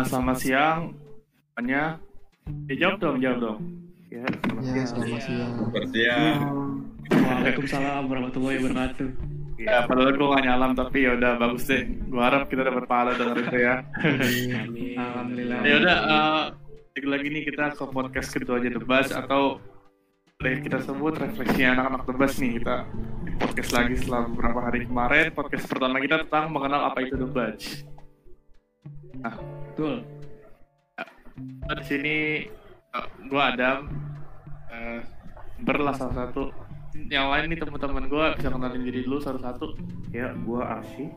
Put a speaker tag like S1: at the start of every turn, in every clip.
S1: Ah, selamat siang. Semuanya. Ya jawab dong, jawab dong.
S2: Ya, selamat
S3: Ya,
S2: siang.
S3: selamat siang.
S4: Bersiap.
S5: Waalaikumsalam warahmatullahi wabarakatuh.
S1: Ya, padahal gue gak nyalam, tapi ya udah bagus deh. Gue harap kita dapat pahala denger itu ya.
S5: Amin. Alhamdulillah.
S1: ya udah, eh, lagi lagi nih kita ke podcast kedua aja Debas atau dari kita sebut refleksi anak-anak Debas nih kita podcast lagi setelah beberapa hari kemarin podcast pertama kita tentang mengenal apa itu Debas.
S5: Betul.
S1: Nah, di sini eh, gua Adam eh berlah salah satu. Yang lain nih teman-teman gua bisa kenalin diri dulu satu-satu
S2: Ya, gua Arsy.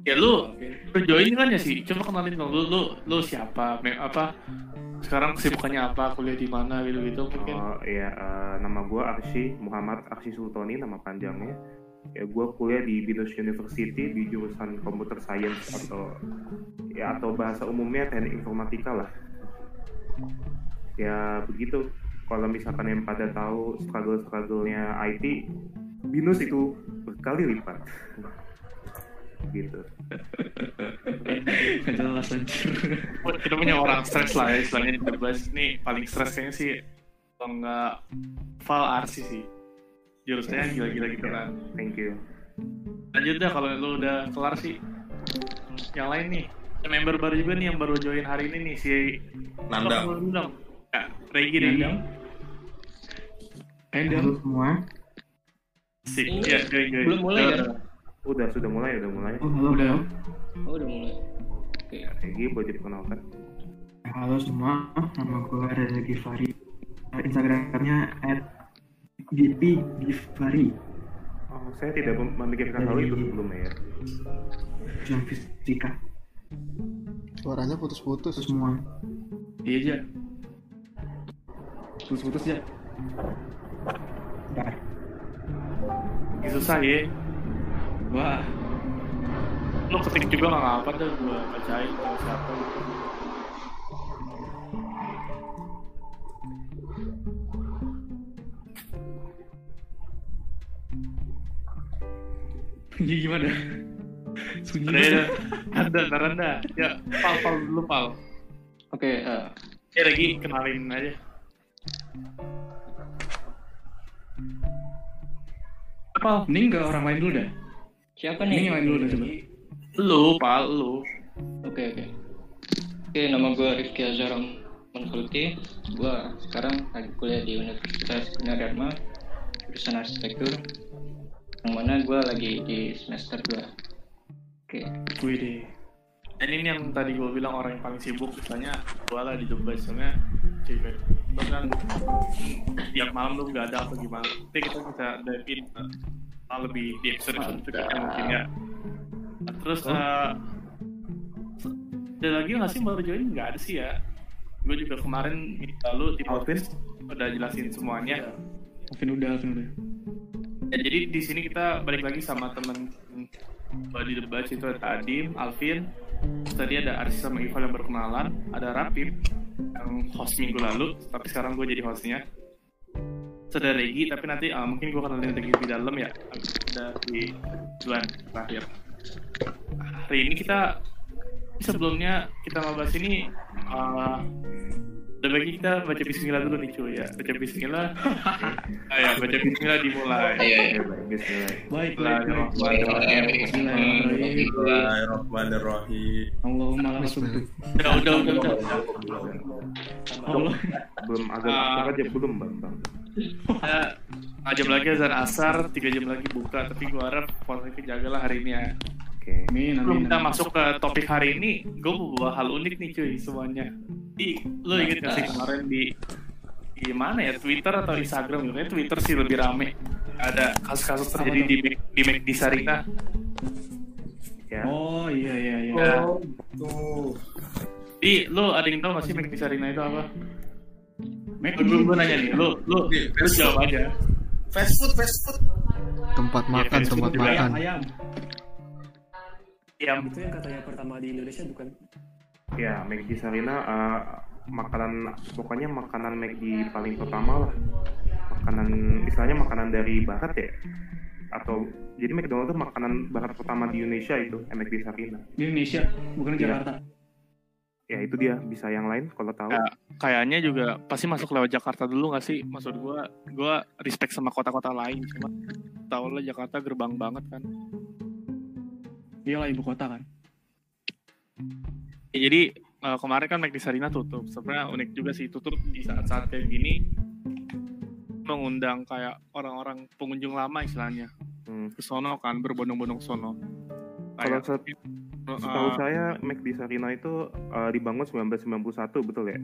S1: ya lu lu join kan ya sih coba kenalin dong lu lu lu siapa? Me- apa? Sekarang kesibukannya apa? Kuliah di mana? Gitu gitu mungkin.
S2: Oh, ya, eh, nama gua Arsy Muhammad Arsy Sultoni nama panjangnya. Ya, gua kuliah di Binus University di jurusan Computer Science atau ya atau bahasa umumnya teknik informatika lah. Ya, begitu. Kalau misalkan yang pada tahu struggle-struggle-nya IT, Binus itu berkali lipat. gitu.
S5: Gak jelas anjir.
S1: Kita punya orang stres lah ya istilahnya di Debas ini paling stres kayaknya sih kalau nggak Val Arsi sih jurusannya gila-gila gitu kan
S2: Thank you.
S1: lanjut dah kalau lu udah kelar sih yang lain nih Ada member baru juga nih yang baru join hari ini nih si
S4: Nandang.
S1: Apa, Nandang ya Regi
S5: Nandang.
S3: Halo semua.
S1: Sik, ya join join
S6: Belum mulai, kan?
S1: udah.
S2: Udah, sudah mulai, udah mulai.
S3: Oh, halo,
S5: Udah.
S3: halo.
S6: Oh udah mulai. Oke.
S2: Ya, Egi boleh diperkenalkan.
S3: Halo semua, nama gue Reza Givari. Eh, Instagramnya at Gibi Givari.
S2: Oh, saya tidak mem- memikirkan hal itu sebelumnya ya.
S3: Jurusan fisika.
S7: Suaranya putus-putus.
S3: Semua.
S5: Iya aja. Putus-putus ya.
S3: Bentar.
S1: Ini susah ya
S5: Wah.
S1: lu ketik juga nggak ngapa dah gua bacain kalau siapa gitu
S5: Iya gimana? Sunyi
S1: ada ada ada ada ya pal pal dulu pal
S6: Oke. eh,
S1: ya lagi kenalin aja pal
S5: Ini enggak orang lain dulu dah.
S6: siapa
S5: Ini
S6: nih?
S5: yang lain dulu dah coba.
S1: lu pal lu
S6: Oke oke. Oke nama gue Rifki Azhar Manfulti. Gue sekarang lagi kuliah di Universitas Gunadarma jurusan arsitektur. Yang mana gue lagi di semester 2 Oke.
S1: Wih deh. Dan ini yang tadi gue bilang orang yang paling sibuk misalnya gue lah di Dubai soalnya cewek itu kan tiap malam lu nggak ada apa gimana. Tapi kita bisa dive in uh, lebih di episode berikutnya mungkin ya. Nah, terus uh, ada lagi nggak sih baru join? Nggak ada sih ya. Gue juga kemarin lalu di
S2: Alvin?
S1: udah jelasin semuanya.
S5: Alvin udah, Alvin udah.
S1: Ya, jadi di sini kita balik lagi sama temen uh, di debat itu ada Adim, Alvin, tadi ada Arsi sama Ival yang berkenalan, ada Rapip yang host minggu lalu, tapi sekarang gue jadi hostnya. Ada Regi, tapi nanti uh, mungkin gue kenalin Regi di dalam ya, ada di duluan terakhir. Hari ini kita sebelumnya kita ngebahas ini uh, bagi kita baca bismillah dulu nih cuy ya baca bismillah ayo baca bismillah dimulai
S6: Iya iya.
S2: Ya, baik, bismillah.
S5: Baik, baik, baik. Bismillahirrahmanirrahim. Allahumma la
S1: udah udah udah udah
S5: Allah.
S2: Belum agak
S1: Ah.
S2: masuk aja belum, Bang. Bang.
S1: Ya, jam lagi azan asar, tiga jam lagi buka. Tapi gue harap kualitasnya jagalah hari ini ya.
S2: Oke.
S1: Sebelum
S5: amin.
S1: kita
S5: amin.
S1: masuk ke topik hari ini, gue mau bawa hal unik nih cuy semuanya. Di, lo inget gak sih kemarin di di mana ya Twitter atau Instagram gitu? Kayaknya Twitter sih lebih rame. Ada kasus-kasus terjadi di Mac- di Mac di Sarina.
S2: Ya.
S5: Oh iya iya iya.
S1: Ya.
S4: Tuh.
S1: Di, lo ada yang tahu gak sih Mac di Sarina itu apa?
S5: Mac
S1: Gue gue nanya nih, lo lo lo jawab aja.
S4: Fast food, fast food.
S7: Tempat
S1: Iya,
S7: makan,
S1: kayak
S7: tempat
S1: gitu
S7: makan.
S5: ayam.
S1: Yang
S8: itu yang katanya pertama di Indonesia bukan
S2: Ya, McD Sarina eh, makanan pokoknya makanan McD paling pertama lah. Makanan istilahnya makanan dari barat ya. Atau jadi McDonald itu makanan barat pertama di Indonesia itu McD Sarina.
S5: Di Indonesia, bukan di
S2: Iya.
S5: Jakarta.
S2: ya itu dia bisa yang lain kalau tahu.
S1: Ya. Kayaknya juga pasti masuk lewat Jakarta dulu nggak sih? Maksud gua, gua respect sama kota-kota lain. Cuma tau lah Jakarta gerbang banget kan.
S5: Iyalah ibu kota kan.
S1: Ya, jadi eh, kemarin kan McD Sarina tutup. Sebenarnya unik juga sih tutup di saat-saat kayak gini mengundang kayak orang-orang pengunjung lama istilahnya
S2: Hmm.
S1: ke sono kan berbondong-bondong sono.
S2: Kalau
S1: Kayak,
S2: set-
S1: eh,
S2: setahu saya McD Sarina itu eh, dibangun 1991 betul ya?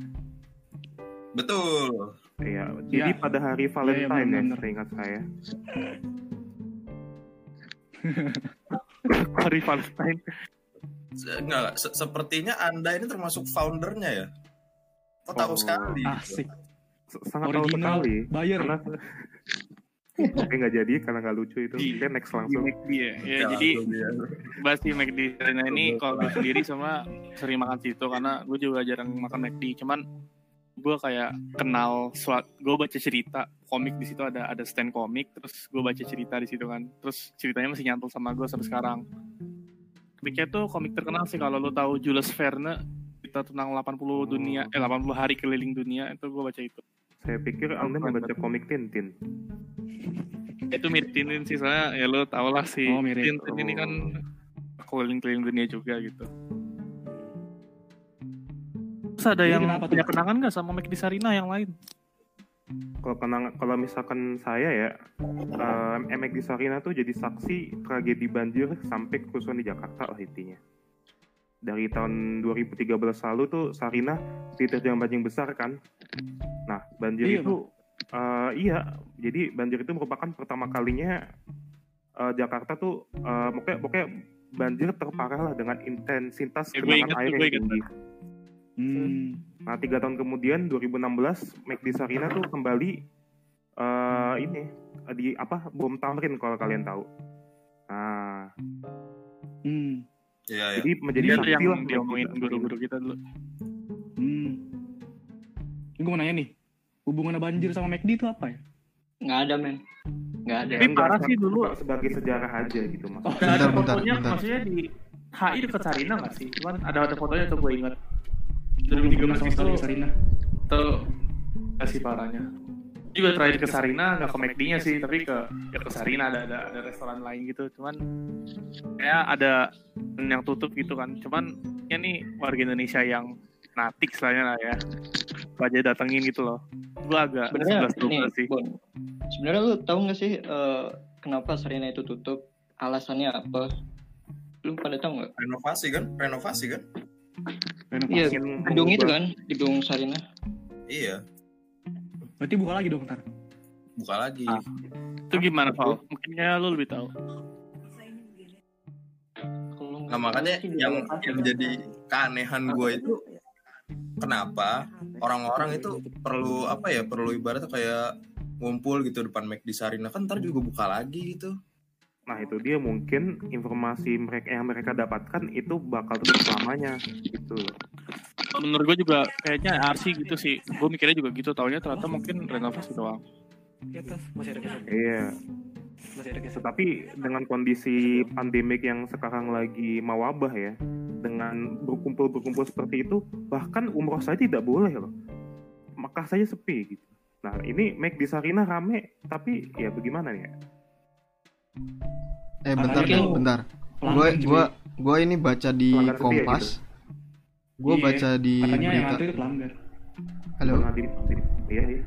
S4: Betul.
S2: Iya. Jadi
S5: Iya.
S2: pada hari Valentine ya,
S5: benar-benar.
S2: seingat saya.
S1: hari Valentine.
S4: Se- Enggak, se- sepertinya Anda ini termasuk foundernya ya? Kok tahu
S2: Oh.
S4: sekali?
S5: Asik.
S2: S- Sangat tahu
S5: Original.
S2: sekali.
S5: Bayar.
S2: Karena Oke nggak jadi karena nggak lucu itu.
S1: Di-
S2: Oke next
S1: Di
S2: langsung.
S1: McD ya. Ya,
S4: Ya,
S1: jadi bahas di McD ini kalau gue sendiri sama sering makan situ karena gue juga jarang makan McD. Cuman gue kayak kenal suat gue baca cerita komik di situ ada ada stand komik terus gue baca cerita di situ kan. Terus ceritanya masih nyantol sama gue sampai sekarang. Komiknya tuh komik terkenal sih kalau lo tahu Jules Verne kita tentang 80 dunia eh 80 hari keliling dunia itu gue baca itu.
S2: Saya pikir Anda membaca komik Tintin.
S1: itu mirip Tintin sih soalnya ya lo tau lah sih
S5: Oh, mirip.
S1: Tintin ini kan keliling-keliling dunia juga gitu ada
S5: Jadi
S1: yang
S5: kenapa tuh?
S1: punya kenangan nggak sama McD Sarina yang lain
S2: Kalau kenang, kalau misalkan saya ya, eh McD Sarina tuh jadi saksi tragedi banjir sampai kerusuhan di Jakarta lah intinya. Dari tahun 2013 lalu tuh Sarina diterjang banjir besar kan. Nah banjir
S5: Iya,
S2: itu eh, iya, jadi banjir itu merupakan pertama kalinya eh, Jakarta tuh eh, pokoknya, pokoknya banjir terparah lah dengan intensitas
S1: inget
S2: air yang tinggi.
S5: Hmm.
S2: Nah, tiga tahun kemudian 2016 McD Sarina tuh kembali eh ini di apa bom Tamrin kalau kalian tahu. Nah,
S5: Hmm.
S4: Iya, iya.
S2: jadi menjadi saksi
S1: yang
S2: lah
S1: diomongin guru-guru kita dulu
S5: Hmm. Ini gue mau nanya nih. Hubungan banjir sama McD itu apa ya?
S6: Nggak ada men. Nggak ada.
S1: Tapi parah sih dulu.
S2: sebagai sejarah aja gitu mas.
S7: Bentar,
S1: ada
S7: bentar,
S1: fotonya
S7: bentar.
S1: maksudnya di HI dekat Sarina nggak sih? Cuman ada ada fotonya tuh gue ingat.
S5: Belum pernah
S1: 2013
S5: sama
S1: itu
S5: sekali ke Sarina.
S1: tuh kasih parahnya. Juga terakhir ke Sarina nggak ke McD-nya sih, tapi ke ya ke Sarina ada ada ada restoran lain gitu. Cuman kayak ada yang tutup gitu kan. Cuman ya nih warga Indonesia yang natik istilahnya lah ya. Aja datengin gitu loh. Gue agak
S6: Sebenarnya
S1: 11
S6: ini,
S1: 12 sih.
S6: Bon. Sebenarnya lu tahu nggak sih eh, kenapa Sarina itu tutup? Alasannya apa? Lu pada tahu nggak?
S4: Renovasi kan? Renovasi kan?
S6: Iya, gedung itu kan, gedung Sarina.
S4: Iya,
S5: Berarti buka lagi dong ntar.
S4: buka lagi.
S1: Ah. Itu gimana, Val? Mungkin ya lu lebih tahu.
S4: Nah makanya yang yang jadi keanehan gue itu kenapa orang-orang itu perlu apa ya perlu ibaratnya kayak ngumpul gitu depan McD Sarina kan ntar juga buka lagi gitu.
S2: Nah itu dia mungkin informasi mereka yang mereka dapatkan itu bakal terus selamanya gitu.
S1: Menurut gue juga kayaknya RC gitu sih. Gue mikirnya juga gitu. Taunya ternyata mungkin renovasi doang.
S8: Di atas masih ada kesan.
S2: Iya.
S8: Masih ada kesan.
S2: Tetapi dengan kondisi pandemik yang sekarang lagi mewabah ya, dengan berkumpul-berkumpul seperti itu, bahkan umroh saja tidak boleh loh. Mekah saja sepi gitu. Nah ini Mac di Sarina rame, tapi ya bagaimana nih ya?
S7: Eh bentar
S5: lu
S7: bentar. Gue gua gua ini baca di
S2: setia
S7: Kompas. Gue
S5: Iya,
S7: baca di
S5: Katanya
S7: berita.
S5: antri itu pelanggar.
S7: Halo.
S2: Iya, iya.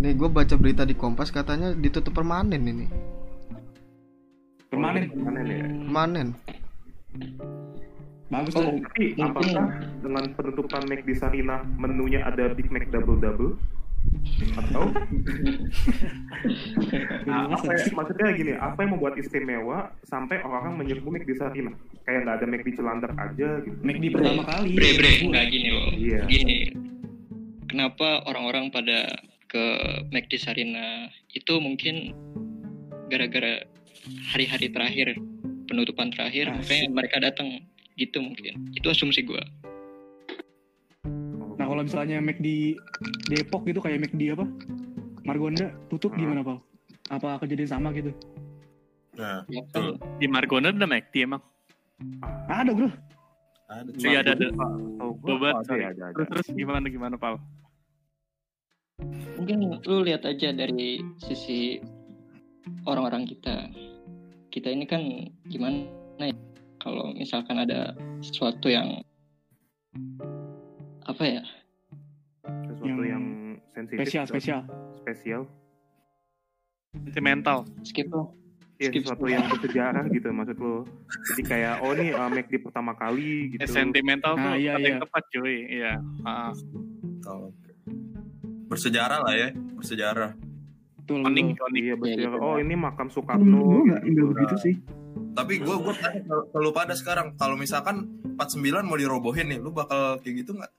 S7: Nih gue baca berita di Kompas katanya ditutup permanen ini.
S5: Permanen.
S2: Permanen ya.
S7: Permanen.
S5: Bagus
S6: Oh.
S2: Tapi apakah dengan penutupan Mac di Sarina menunya ada Big Mac double double? Atau Nah, apa ya, maksudnya gini, apa yang membuat istimewa sampai orang menyerbu Mac di Sarina? Kayak nggak ada Mac di Cilandak aja gitu.
S5: McD pertama kali.
S6: Bre, bre, nggak gini loh.
S2: Iya.
S6: Gini. Kenapa orang-orang pada ke McD Sarina itu mungkin gara-gara hari-hari terakhir penutupan terakhir
S5: Asik.
S6: makanya mereka datang gitu mungkin itu asumsi gua
S5: Nah kalau misalnya McD Depok gitu kayak McD apa? Margonda tutup
S2: Hmm.
S5: gimana Pak? Apa kejadian sama gitu?
S4: Nah,
S6: ya
S1: Di Margonda ada McD emang.
S5: Ada bro.
S4: Ada
S1: Iya ada ada. Bobat,
S2: ada ya ada ada.
S1: Terus terus gimana gimana Pal?
S6: Mungkin lu lihat aja dari sisi orang-orang kita. Kita ini kan gimana ya? Kalau misalkan ada sesuatu yang apa ya?
S2: Sensitif.
S5: Spesial, spesial.
S2: Spesial.
S1: Sentimental.
S6: Skip lo.
S2: Iya
S6: Skip
S2: sesuatu yang bersejarah gitu maksud lo. Jadi kayak oh nih uh, McD pertama kali gitu.
S1: Eh, sentimental tuh
S5: Nah, iya,
S1: kata yang
S5: iya.
S1: tepat cuy. Iya. Ah,
S4: Oh, oke. Bersejarah lah ya, bersejarah.
S5: Betul.
S1: Koning.
S2: Iya betul.
S6: gitu.
S2: Oh ini makam
S3: Kalau
S2: Soekarno.
S3: nggak
S2: gitu.
S3: begitu sih.
S4: Tapi gue gue lu pada sekarang, kalau misalkan 49 mau dirobohin nih, lu bakal kayak gitu nggak?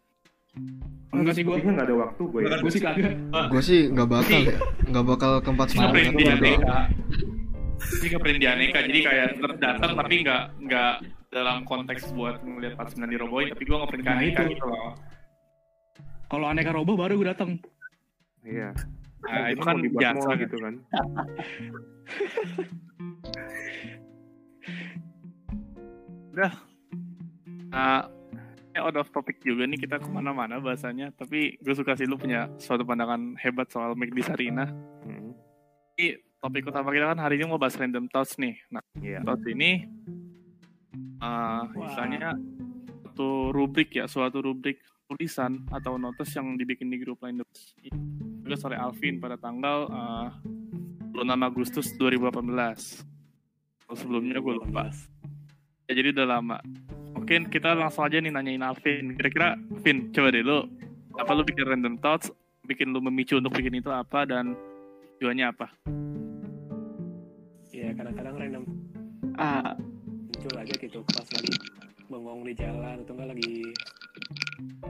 S5: Enggak sih gue.
S2: Kayaknya nggak ada waktu gue. Ya.
S5: Gue sih kagak.
S7: Gue sih nggak bakal ya, nggak bakal ke empat
S1: Ini
S7: sembilan
S1: print di
S7: itu
S1: aneka. Ini ke print di aneka. Jadi kayak tetap datang tapi nggak nggak dalam konteks buat ngeliat 49 dirobohin tapi gue nge-print ke
S5: Nah,
S1: aneka
S5: itu.
S1: gitu loh.
S5: Kalau aneka roboh baru gue datang.
S2: Iya.
S1: Nah, itu
S2: Mau
S1: kan
S2: dibuat
S1: biasa gitu.
S2: gitu kan.
S1: Nah, ya out of topic juga nih kita ke mana-mana bahasanya. Tapi gue suka sih lu punya suatu pandangan hebat soal McD Sarina.
S2: Hmm.
S1: Jadi topik utama kita kan hari ini mau bahas random thoughts nih. Nah,
S2: Iya.
S1: thoughts ini uh, misalnya suatu rubrik ya, suatu rubrik tulisan atau notes yang dibikin di grup lain juga oleh Alvin pada tanggal uh, 26 Agustus 2018. Kalau sebelumnya gue lupa. Ya jadi udah lama. Mungkin kita langsung aja nih nanyain Alvin. Kira-kira, Vin, coba deh lu, apa lu bikin random thoughts, bikin lu memicu untuk bikin itu apa, dan tujuannya apa?
S8: Iya kadang-kadang random ah muncul aja gitu pas lagi bengong di jalan atau enggak lagi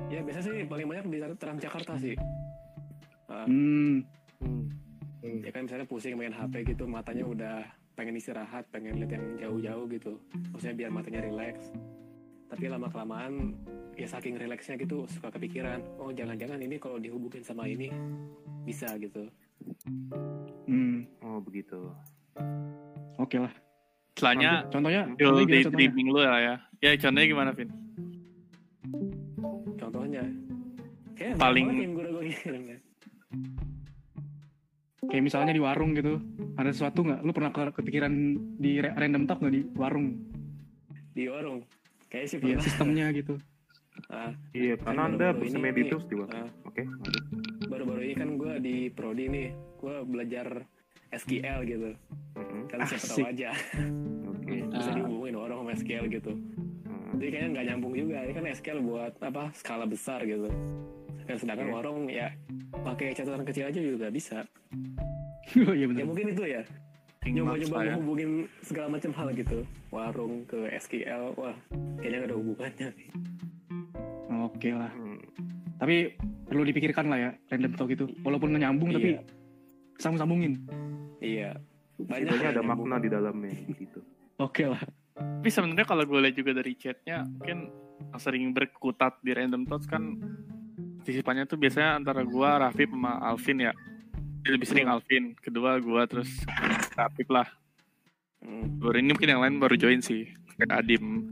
S8: ya biasa sih paling banyak di Transjakarta sih Ah,
S5: Hmm.
S2: Hmm.
S8: ya kan misalnya pusing main HP gitu matanya udah pengen istirahat pengen lihat yang jauh-jauh gitu maksudnya biar matanya rileks tapi lama kelamaan ya saking rileksnya gitu suka kepikiran oh jangan-jangan ini kalau dihubungin sama ini bisa gitu
S5: Hmm.
S2: Oh begitu.
S5: Oke lah.
S1: Setelahnya,
S5: Contohnya, contohnya
S1: daydreaming lu lah ya. Ya contohnya gimana, Vin?
S8: contohnya kayak
S1: Paling-
S8: banyak yang gue udah gue kirim ya.
S5: Kayak misalnya di warung gitu, ada sesuatu nggak? Lu pernah ke- kepikiran di ra- random talk nggak di warung?
S8: di warung kayak sih pernah.
S5: sistemnya gitu.
S8: Ah,
S2: Iya,
S8: Kan
S2: karena anda
S8: nih,
S2: terus di warung.
S8: ah,
S2: Oke, lanjut.
S8: baru-baru ini kan gue di prodi nih. Gue belajar SQL gitu.
S2: Mm-mm.
S8: kan siapa tahu aja.
S2: Oke.
S8: bisa
S6: Ah.
S8: dihubungin orang sama SQL gitu. Jadi kayaknya nggak nyambung juga. Ini kan SQL buat apa? Skala besar gitu. Kan sedangkan
S2: Oke.
S8: warung ya pakai catatan kecil aja juga bisa.
S5: Oh iya
S8: ya mungkin itu ya nyoba-nyoba
S1: ya.
S8: menghubungin segala macam hal gitu warung ke SQL wah kayaknya nggak ada hubungannya
S5: Oke lah.
S2: Hmm.
S5: Tapi perlu dipikirkan lah ya random talk itu. Walaupun nyambung tapi
S8: Iya.
S5: sambung-sambungin.
S8: iya banyak yang
S2: ada
S8: nyambung.
S2: makna di dalamnya gitu.
S5: Oke lah.
S1: Tapi sebenarnya kalau gue lihat juga dari chatnya, mungkin yang sering berkutat di random thoughts kan partisipannya tuh biasanya antara gue, Rafif, sama Alvin ya. Lebih sering Alvin, kedua gue, terus Rafif lah.
S8: Hmm.
S1: Baru ini mungkin yang lain baru join sih, kayak Adim,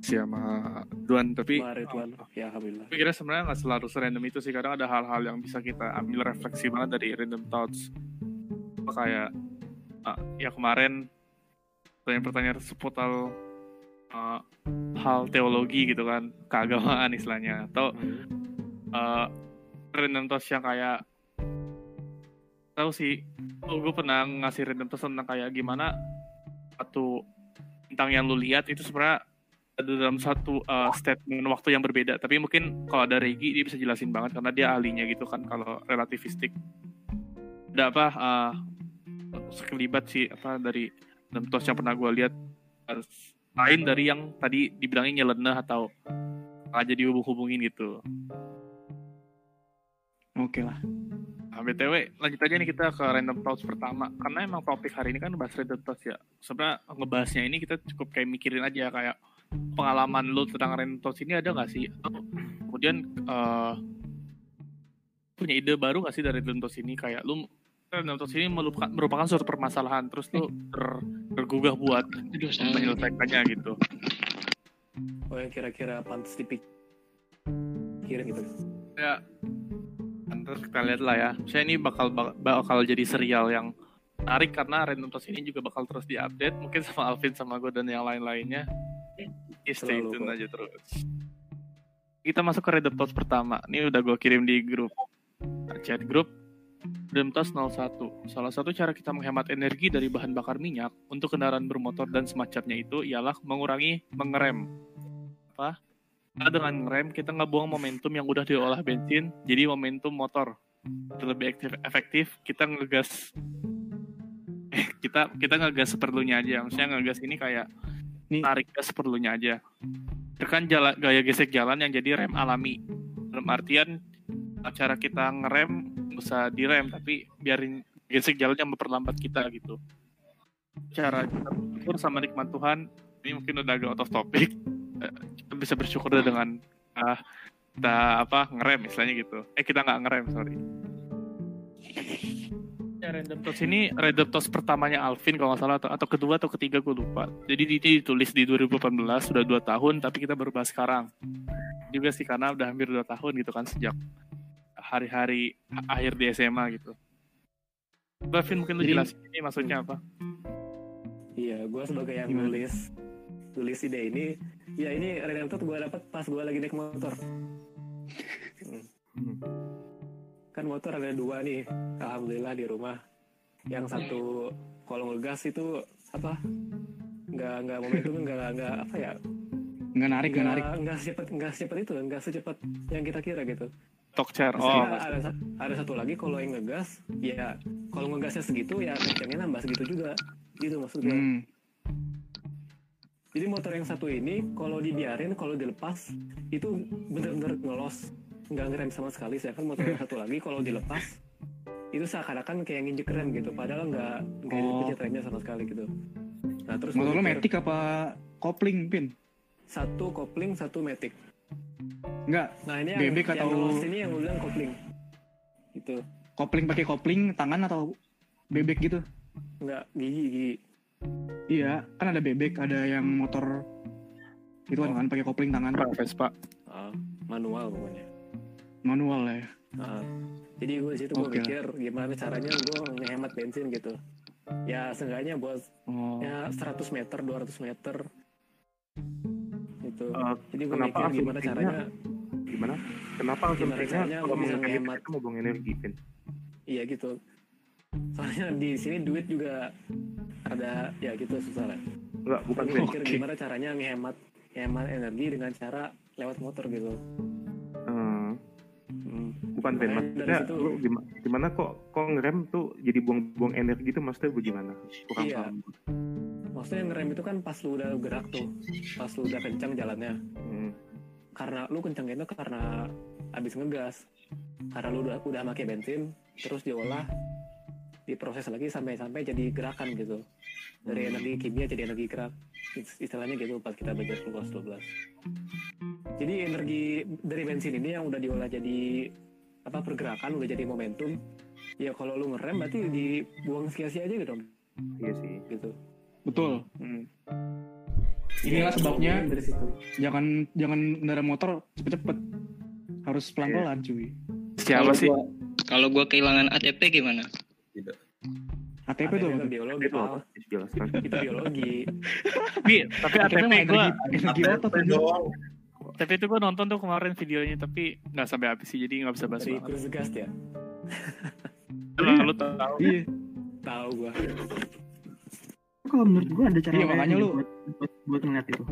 S1: si sama Duan. Tapi
S8: tuan ya alhamdulillah
S1: Tapi kira sebenarnya nggak selalu serandom itu sih kadang ada hal-hal yang bisa kita ambil refleksi banget dari random thoughts Apa kayak ah, ya kemarin pertanyaan-pertanyaan seputar ah, hal teologi gitu kan keagamaan istilahnya atau ah, random thoughts yang kayak tahu sih. Oh, gue pernah ngasih random thoughts tentang kayak gimana satu tentang yang lu lihat itu sebenarnya ada dalam satu uh, statement waktu yang berbeda. Tapi mungkin kalau ada Regi dia bisa jelasin banget karena dia ahlinya gitu kan kalau relativistik. Ada apa uh, sekelibat sih apa dari tos yang pernah gue lihat. Lain dari yang tadi dibilangnya nyeleneh atau aja dihubung-hubungin gitu.
S5: Oke lah.
S1: Nah, BTW, lanjut aja nih kita ke random thoughts pertama. Karena emang topik hari ini kan bahas random thoughts ya. Sebenarnya ngebahasnya ini kita cukup kayak mikirin aja kayak pengalaman lu tentang random thoughts ini ada gak sih? Atau kemudian eh, punya ide baru gak sih dari random thoughts ini? Kayak lu random thoughts ini merupakan, merupakan suatu permasalahan. Terus lu ter- tergugah buat menyelesaikannya gitu.
S8: oh yang kira-kira pantas dipikirin gitu
S1: ya terus kita lihat lah ya. Saya ini bakal bak- bakal jadi serial yang menarik karena Random Toss ini juga bakal terus diupdate mungkin sama Alvin sama gue dan yang lain-lainnya. Ya, stay tune
S8: kok.
S1: aja terus. Kita masuk ke Random Toss pertama. Ini udah gue kirim di grup. Chat grup. Random Toss 01 salah satu cara kita menghemat energi dari bahan bakar minyak untuk kendaraan bermotor dan semacamnya itu ialah mengurangi mengerem. Apa Karena dengan ngerem kita nggak buang momentum yang udah diolah bensin jadi momentum motor. Itu lebih aktif, efektif kita ngegas. Eh kita kita ngegas seperlunya aja. Maksudnya ngegas ini kayak
S5: Nih.
S1: tarik gas seperlunya aja. Tekan jalan gaya gesek jalan yang jadi rem alami. Dalam artian cara kita ngerem usah direm tapi biarin gesek jalannya memperlambat kita gitu. Cara kita bersyukur sama nikmat Tuhan ini mungkin udah agak out of topic kita bisa bersyukur dengan ah, kita apa ngerem misalnya gitu. Eh kita nggak ngerem sorry. Ya random toss ini random toss pertamanya Alvin kalau nggak salah atau, atau kedua atau ketiga gue lupa. Jadi ini ditulis di 2018 sudah dua tahun tapi kita baru bahas sekarang. Juga sih karena udah hampir dua tahun gitu kan sejak hari-hari akhir di SMA gitu. Alvin mungkin lu
S5: Jadi-
S1: jelasin ini maksudnya apa?
S8: Iya gue sebagai yang nulis tulis ide ini ya ini Redentor gue dapat pas gue lagi naik motor. Hmm. kan motor ada dua nih alhamdulillah di rumah. Yang satu kalau ngegas itu apa? Nggak nggak momentum nggak nggak apa ya?
S5: Nggak narik, nggak narik.
S8: nggak secepat nggak secepat itu nggak secepat yang kita kira gitu. Terus
S1: oh.
S8: ada, ada satu lagi kalau yang ngegas ya kalau ngegasnya segitu ya kencangnya nambah segitu juga. Gitu maksudnya.
S5: Hmm.
S8: Jadi motor yang satu ini kalau dibiarin kalau dilepas itu bener-bener ngelos. Nggak ngerem sama sekali sedangkan motor yang satu lagi kalau dilepas itu seakan-akan kayak nginjek rem gitu. Padahal nggak nggak
S5: Oh.
S8: dipencet remnya sama sekali gitu. Nah terus
S5: Motor lo metik apa kopling, Pin?
S8: satu kopling satu metik.
S5: Enggak,
S8: nah ini yang,
S5: Bebek
S8: yang
S5: atau-
S8: ngelos ini yang bilang kopling. Itu
S5: kopling pakai kopling tangan atau bebek gitu.
S8: nggak gigi gigi
S5: Iya, kan ada bebek, ada yang motor itu kan, kan pakai kopling tangan.
S1: Pak Vespa.
S8: Ah, manual pokoknya.
S5: Manual ya.
S8: Ah, jadi gue situ gue
S5: Oke. lah.
S8: mikir gimana caranya gue ngehemat bensin gitu. Ya seenggaknya buat
S5: Oh.
S8: ya 100 meter 200 meter. Gitu.
S2: Eh,
S8: jadi gue
S2: kenapa
S8: mikir gimana
S2: asumsinya-
S8: caranya
S2: gimana? Kenapa
S8: Gimana
S2: asumsinya
S8: caranya
S2: kalau
S8: bisa
S2: mau
S8: ngehemat?
S2: kita mau buang energi
S8: iya gitu soalnya di sini duit juga ada ya gitu susah lah
S2: Enggak, bukan
S8: gue mikir
S5: Oke.
S8: gimana caranya ngehemat ngehemat energi dengan cara lewat motor gitu
S2: Eh,
S8: Hmm.
S2: bukan
S8: dari
S2: Maksudnya
S8: situ
S2: lu gimana, gimana kok kok ngerem tuh jadi buang-buang energi tuh maksudnya bagaimana? Kurang
S8: Iya.
S2: paham.
S8: maksudnya ngerem itu kan pas lu udah gerak tuh pas lu udah kencang jalannya
S2: Hmm.
S8: karena lu kencang itu karena abis ngegas karena lu udah udah pakai bensin terus diolah diproses lagi sampai-sampai jadi gerakan gitu dari energi kimia jadi energi gerak Ist- istilahnya gitu pas kita belajar kelas 12 jadi energi dari bensin ini yang udah diolah jadi apa pergerakan udah jadi momentum ya kalau lu ngerem berarti dibuang sia-sia aja gitu
S2: Iya sih.
S8: gitu
S5: Betul.
S8: Hmm.
S5: Inilah sebabnya
S8: dari situ
S5: jangan jangan kendaraan motor cepet-cepet. Harus pelan-pelan, cuy.
S1: siapa sih
S6: Kalau gua kehilangan ATP gimana?
S5: ATP tuh.
S8: itu biologi
S2: Itu apa? Jelaskan.
S8: itu biologi
S1: Bi, tapi
S5: ATP
S1: ATP gue
S5: energi, otot.
S4: ATP doang.
S1: tapi itu gue nonton tuh kemarin videonya tapi nggak sampai habis sih jadi nggak bisa bahas
S8: dari
S1: banget
S8: kurs gas ya
S1: lu, lu tahu
S5: Iya.
S8: tahu gua
S3: Kalau menurut gua ada cara
S5: Iya, makanya lu-
S3: buat, buat, buat ngeliat itu.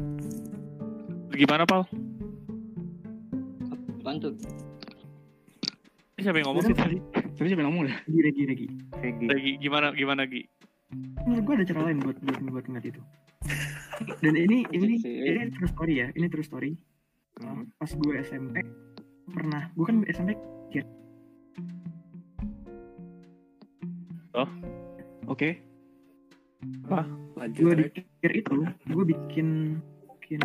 S1: gimana pal
S6: Apaan tuh?
S1: ini siapa yang ngomong sih tadi
S5: Tapi siapa yang ngomong dah?
S3: Regi, regi, regi.
S2: Regi.
S1: lagi gimana gimana Gi
S3: Menurut gua ada cara lain buat buat, buat ngeliat itu. Dan ini ini ini true story ya. Ini true story.
S2: Hmm.
S3: Pas gue SMP pernah, gue kan SMP
S5: Oke.
S8: lanjut
S3: gue pikir itu gue bikin bikin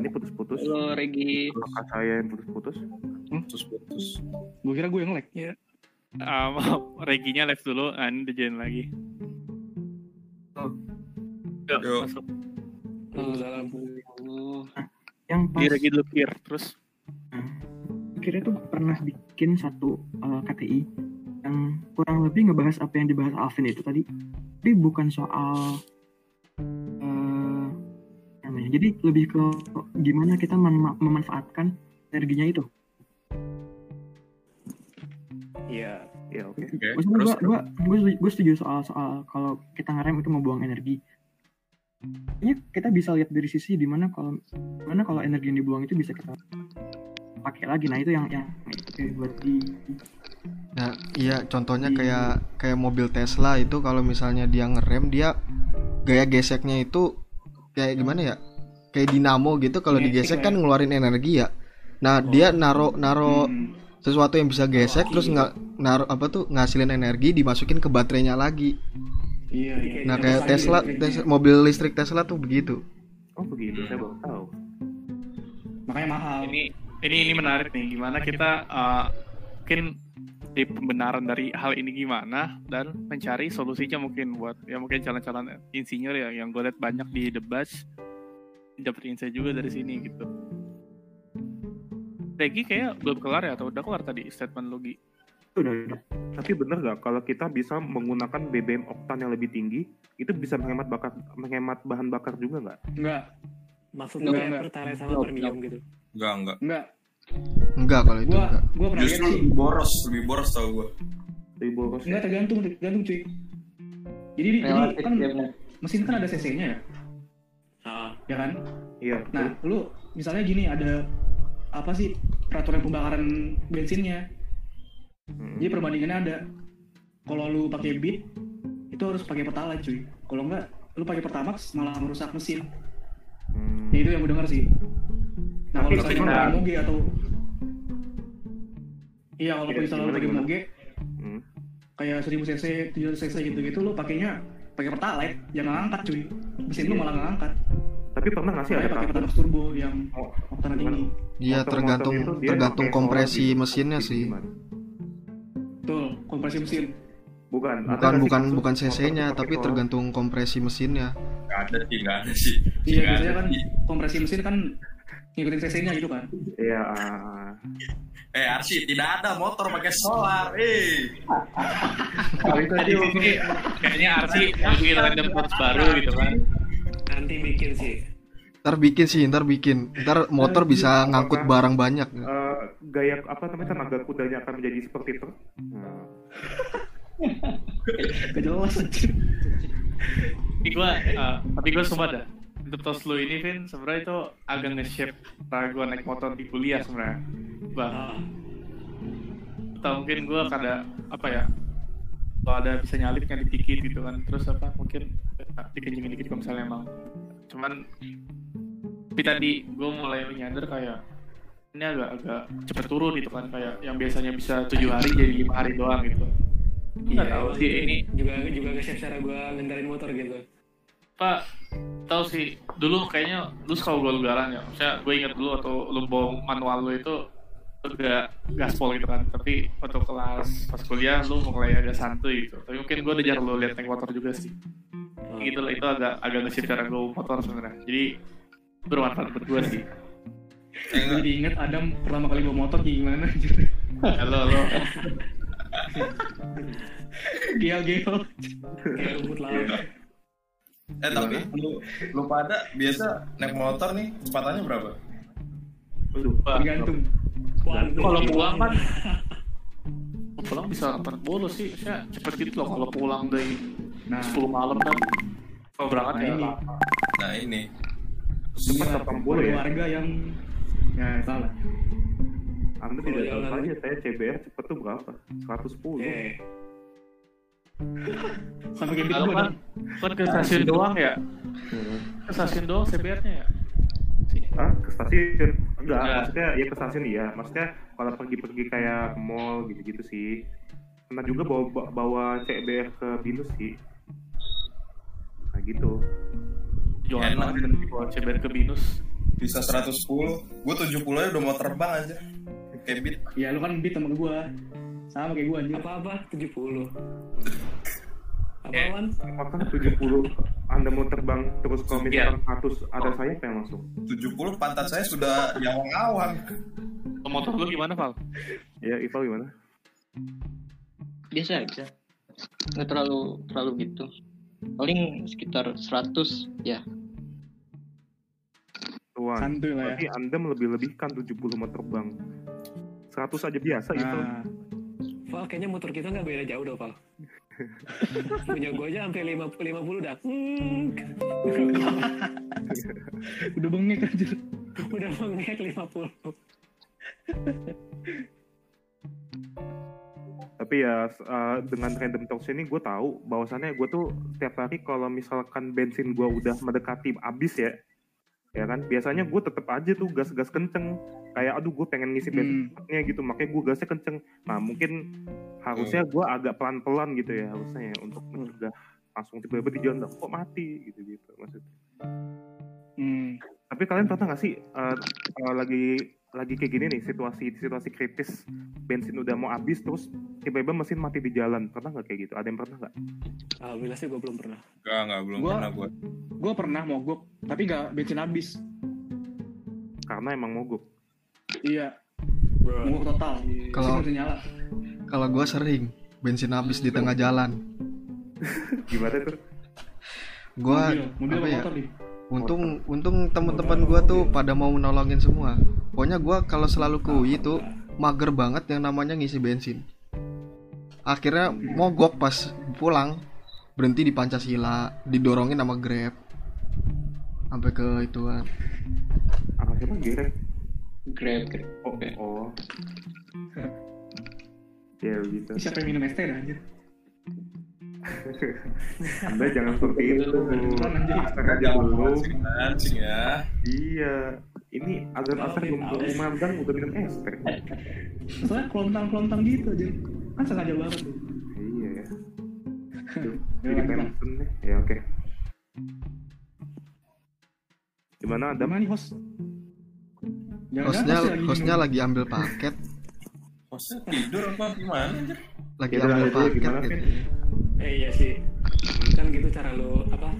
S2: ini putus-putus.
S6: Halo Regi.
S2: Kakak saya yang putus-putus.
S4: Putus-putus.
S5: Gue kira gue yang lag.
S1: Ah, maaf, Reginya live dulu ah, ini lagi Yuk,
S4: Yuk.
S1: masuk.
S8: Waalaikumsalam.
S6: Oh,
S3: yang pas
S1: Kira gitu kir terus
S3: kira tuh pernah bikin satu uh, KTI yang kurang lebih ngebahas apa yang dibahas Alvin itu tadi tapi bukan soal uh, jadi lebih ke gimana kita mem- memanfaatkan energinya itu
S8: Iya.
S2: ya oke
S3: Maksudnya
S4: terus
S3: gua, gua, gua, gua setuju soal soal kalau kita ngerem itu membuang energi. Ini kita bisa lihat dari sisi di mana kalau mana kalau energi yang dibuang itu bisa kita pakai lagi. Nah itu yang yang itu buat di
S7: Nah, iya contohnya
S3: Di-
S7: kayak kayak mobil Tesla itu kalau misalnya dia ngerem dia gaya geseknya itu kayak gimana ya? Kayak dinamo gitu kalau
S9: Kinetik
S7: digesek
S9: lah
S7: kan
S9: ya.
S7: ngeluarin energi ya. Nah, dia naro naro
S9: Hmm.
S7: sesuatu yang bisa gesek terus nggak naro apa tuh ngasilin energi dimasukin ke baterainya lagi.
S9: Iya, iya.
S7: Nah, kayak Tesla. Tes- mobil listrik Tesla tuh begitu.
S2: oh begitu saya baru tahu
S9: Makanya mahal.
S1: ini ini ini menarik nih gimana kita uh, mungkin di pembenaran dari hal ini gimana dan mencari solusinya mungkin buat ya mungkin calon-calon insinyur ya yang gue lihat banyak di debat dapat insight juga dari sini gitu. Regi kayak belum kelar ya atau udah kelar tadi statement lu Gi?
S3: itu udah, udah.
S2: tapi bener nggak kalau kita bisa menggunakan BBM oktan yang lebih tinggi itu bisa menghemat bakar menghemat bahan bakar juga nggak
S9: Enggak,
S8: Maksudnya
S9: Enggak, enggak.
S8: pertalite sama
S6: Enggak,
S8: premium gitu.
S4: enggak enggak.
S9: enggak.
S7: Enggak kalau itu
S9: Gua
S7: enggak.
S9: gua
S4: Justru
S9: sih.
S4: lebih boros, lebih boros tau gue.
S2: lebih boros
S9: Enggak tergantung, tergantung cuy. Jadi jadi kan
S6: ya
S9: mesin kan ada cc-nya ya,
S8: Ah,
S9: ya kan?
S2: iya
S9: Nah, lu misalnya gini ada apa sih peraturan pembakaran bensinnya.
S2: Hmm.
S9: Jadi perbandingannya ada. Kalau lu pakai bit itu harus pakai pertalite cuy. Kalau enggak lu pakai pertamax malah merusak mesin.
S2: Hmm.
S9: Ya itu yang gue dengar sih. Nah kalau misalnya pakai moge atau Iya kalau misalnya lu pakai moge
S2: Hmm.
S9: kayak 1000 cc, 700 cc gitu-gitu lu pakainya pakai pertalite jangan ngangkat cuy. Mesin lu
S2: Iya.
S9: malah ngangkat.
S2: Tapi pernah nggak sih
S9: Makanya
S2: ada
S9: pakai
S2: kasus
S9: turbo yang
S2: Oh, gimana?
S9: tinggi.
S7: Iya tergantung
S2: itu
S7: tergantung kompresi mesinnya sih.
S2: gimana?
S9: Betul, kompresi mesin.
S2: bukan ada
S7: Bukan
S2: nggak
S7: bukan bukan
S2: motor
S7: cc-nya tapi
S2: solar?
S7: tergantung kompresi mesinnya.
S4: Enggak ada sih, enggak ada sih.
S9: Iya
S4: Nggak
S9: biasanya kan kompresi mesin kan ngikutin cc-nya gitu kan.
S2: iya ah,
S4: Eh, Arsi, tidak ada motor pakai solar. Eh.
S1: Tadi di sini kayaknya Arsi bikin random baru gitu kan.
S8: nanti bikin sih.
S7: Ntar bikin sih, ntar bikin. Ntar motor bisa ngangkut barang banyak.
S2: eh, gaya apa namanya tenaga kudanya akan menjadi seperti itu nah,
S9: Gak jelas.
S1: Tapi gue, uh, tapi gue sumpah dah. Untuk tos lu ini, Vin, sebenarnya itu agak nge-shape cara gue naik motor di kuliah sebenarnya. Bang, atau mungkin gue kada apa ya? Kalau ada bisa nyalip nyalip dikit gitu kan, terus apa mungkin uh, dikencingin dikit kalau misalnya emang. Cuman, tapi tadi gue mulai nyadar kayak ini agak-agak cepet turun gitu kan kayak yang biasanya bisa tujuh hari jadi lima hari doang gitu. Nggak tahu
S8: emang
S1: sih ini
S8: juga juga nge-share cara gue ngendarin motor gitu.
S1: Pak tahu sih dulu kayaknya lu suka ugal-ugalan ya. Maksudnya gue inget dulu atau lu bawa manual lu itu agak gaspol gitu kan. Tapi waktu kelas pas kuliah lu mulai agak santuy gitu. Tapi mungkin gue udah jarang lu liat naik motor juga sih. Gitu lah itu agak agak nge cara gue motor sebenarnya. Jadi bermanfaat buat gue sih.
S4: Enggak.
S9: Jadi inget Adam pertama kali bawa motor kayak gimana
S1: halo lo
S9: Gel-gel
S8: kayak rumput laut.
S4: Eh, tapi lu, lu pada biasa naik motor nih kecepatannya berapa?
S2: aduh
S9: Tergantung.
S1: Kalau pulang kan pulang bisa 40 sih. Saya cepet gitu loh kalau pulang dari
S9: Nah.
S1: 10 malam kan. Kalau berangkat
S9: Nah, ini.
S4: Nah, ini.
S2: Cepat
S9: Iya,
S2: 80 ya?
S9: warga yang Ya salah.
S2: Anda tidak tahu saja saya CBR cepet tuh berapa? 110
S8: Eh,
S9: Sampai kayak gitu
S1: kan, kan ke stasiun doang. ya? Ke stasiun doang CBR-nya ya? Sih.
S2: Ah, ke stasiun? Enggak,
S1: Enggak.
S2: maksudnya ya ke stasiun iya. Maksudnya kalau pergi-pergi kayak ke mall gitu-gitu sih. Pernah juga bawa bawa CBR ke binus sih. Nah gitu
S1: Jualan
S4: Enak.
S1: kan CBR ke Binus.
S4: Bisa 110. Gue 70 aja udah mau terbang aja. Kayak beat.
S9: Ya lu kan beat sama gue Sama kayak gue anjir
S8: apa-apa 70.
S4: Eh.
S5: Apaan?
S2: Apakah 70 Anda mau terbang terus kalau
S1: Iya.
S2: misalkan 100 ada sayap yang langsung?
S4: 70 pantat saya sudah di awang-awang.
S1: Motor lu gimana, Val?
S2: Ya, Ival gimana?
S6: Biasa bisa. Nggak terlalu terlalu gitu. Paling sekitar 100 ya.
S2: Tuan.
S9: Santuy lah ya.
S2: Berarti Anda melebih-lebihkan 70 mau terbang. 100 aja biasa itu.
S9: Nah,
S8: Val, kayaknya motor kita nggak beda jauh dong, Val. Punya gue aja sampai 50, 50 dah. Hmm,
S9: udah bengek aja.
S8: udah mengek 50.
S2: Tapi ya uh, dengan random talks ini gue tahu bahwasannya gue tuh tiap hari kalau misalkan bensin gue udah mendekati habis ya, ya kan? Biasanya gue tetep aja tuh gas-gas kenceng. Kayak aduh gue pengen ngisi bensin
S9: Hmm.
S2: gitu. Makanya gue gasnya kenceng. Nah mungkin harusnya gue agak pelan-pelan gitu ya harusnya ya untuk mencegah langsung tiba-tiba di jalan kok mati? Gitu gitu maksudnya.
S9: Hmm.
S2: tapi kalian pernah nggak sih uh, uh, lagi lagi kayak gini nih situasi situasi kritis bensin udah mau habis terus tiba-tiba mesin mati di jalan pernah nggak kayak gitu ada yang pernah nggak
S8: Alhamdulillah sih gue belum pernah.
S4: Enggak, enggak, belum
S9: Gua-
S4: pernah gue.
S9: Gue pernah mogok, tapi gak bensin habis.
S2: karena emang mogok
S9: Iya.
S5: Mogok total.
S7: Kalau-
S5: nyala.
S7: Kalau gue sering bensin habis di tengah jalan.
S2: gimana tuh
S7: Gua
S5: mobil, mobil
S7: apa
S5: apa
S7: ya?
S5: motor nih?
S7: Untung untung teman-teman gua tuh pada mau nolongin semua. Pokoknya gua kalau selalu ke UI tuh mager banget yang namanya ngisi bensin. Akhirnya mogok pas pulang berhenti di Pancasila, didorongin sama Grab. Sampai ke ituan.
S2: apa siapa gerek
S6: Grab, grab.
S2: oh
S6: Oke.
S2: oh ya gitu
S5: Siapa yang minum es teh anjir?
S2: anda jangan seperti itu. Astaga, aja dulu
S4: mancing ya.
S2: iya. Ini azan asar belum belum udah minum es teh.
S5: Soalnya kelontang-kelontang gitu aja. Kan sengaja banget tuh.
S2: iya ya.
S5: Ya,
S2: jadi tension nih. Ya oke. Gimana Adam?
S5: Gimana nih host?
S7: Hostnya hostnya lagi ambil paket,
S4: Hostnya tidur apa gimana?
S7: Lagi
S2: Ya
S7: ambil paket
S2: gimana,
S7: gitu.
S8: Eh iya sih. Kan gitu cara lo apa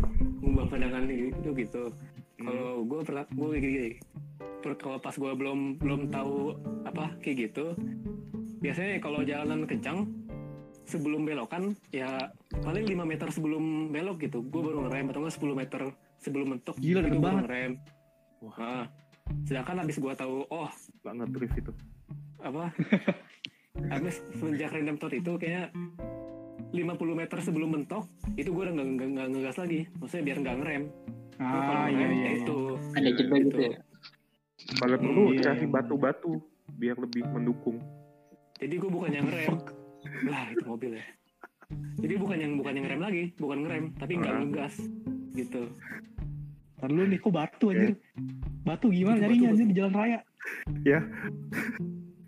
S8: mengubah pandangan itu gitu. Kalau gue pernah gue kayak gini. Kalau pas gue belum belum tahu apa kayak gitu, biasanya kalau jalanan kencang sebelum belokan ya paling 5 meter sebelum belok gitu gue baru ngerem atau enggak 10 meter sebelum mentok
S5: Gila,
S8: itu
S5: deket
S8: baru
S5: banget.
S8: ngerem Nah, sedangkan habis gue tahu oh
S2: nggak ngedrift itu
S8: apa habis semenjak random thought itu kayaknya 50 meter sebelum mentok itu gue udah nggak nggak nggak ngegas lagi maksudnya biar nggak ngerem kalau
S5: Ah iya
S8: ngerem,
S5: iya.
S8: ya
S5: iya.
S8: itu
S6: Ada jeda gitu ya.
S2: kalau perlu
S5: Iya,
S2: kasih
S5: iya.
S2: batu-batu biar lebih mendukung
S8: jadi gue bukan yang ngerem lah itu mobil ya jadi bukan yang bukan yang ngerem lagi bukan ngerem tapi nggak
S2: Ah.
S8: ngegas gitu
S9: Ntar dulu nih, kok batu anjir? Batu gimana nyarinya anjir di jalan raya?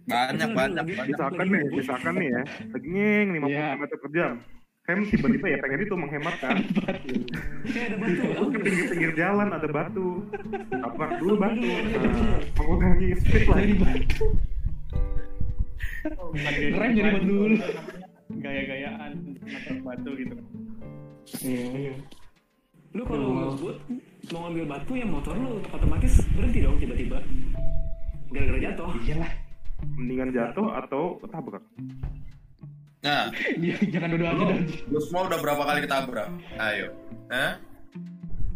S4: Banyak, banyak,
S8: lagi-
S4: banyak.
S2: misalkan
S8: lagi
S2: nih misalkan nih ya. Lagi ngeng 50
S9: Iya.
S2: km per jam. Hem tiba-tiba ya pengen itu menghemat kan.
S8: Kayak ada batu
S2: Lu ke pinggir-pinggir jalan ada batu. Apa? Dulu batu. Nah, mengurangi speed lah.
S5: Jadi batu.
S1: Ngerem
S5: jadi batu dulu.
S1: Gaya-gayaan nabrak batu gitu.
S8: lu kalau ngebut mau ngambil batu yang motor lu otomatis berhenti dong tiba-tiba. Gara-gara jatuh.
S9: Iyalah.
S2: Mendingan jatuh atau tabrak
S4: Nah,
S5: Iya, jangan dua-dua aja dah
S4: lu semua udah berapa kali ketabrak? Ayo. Hah?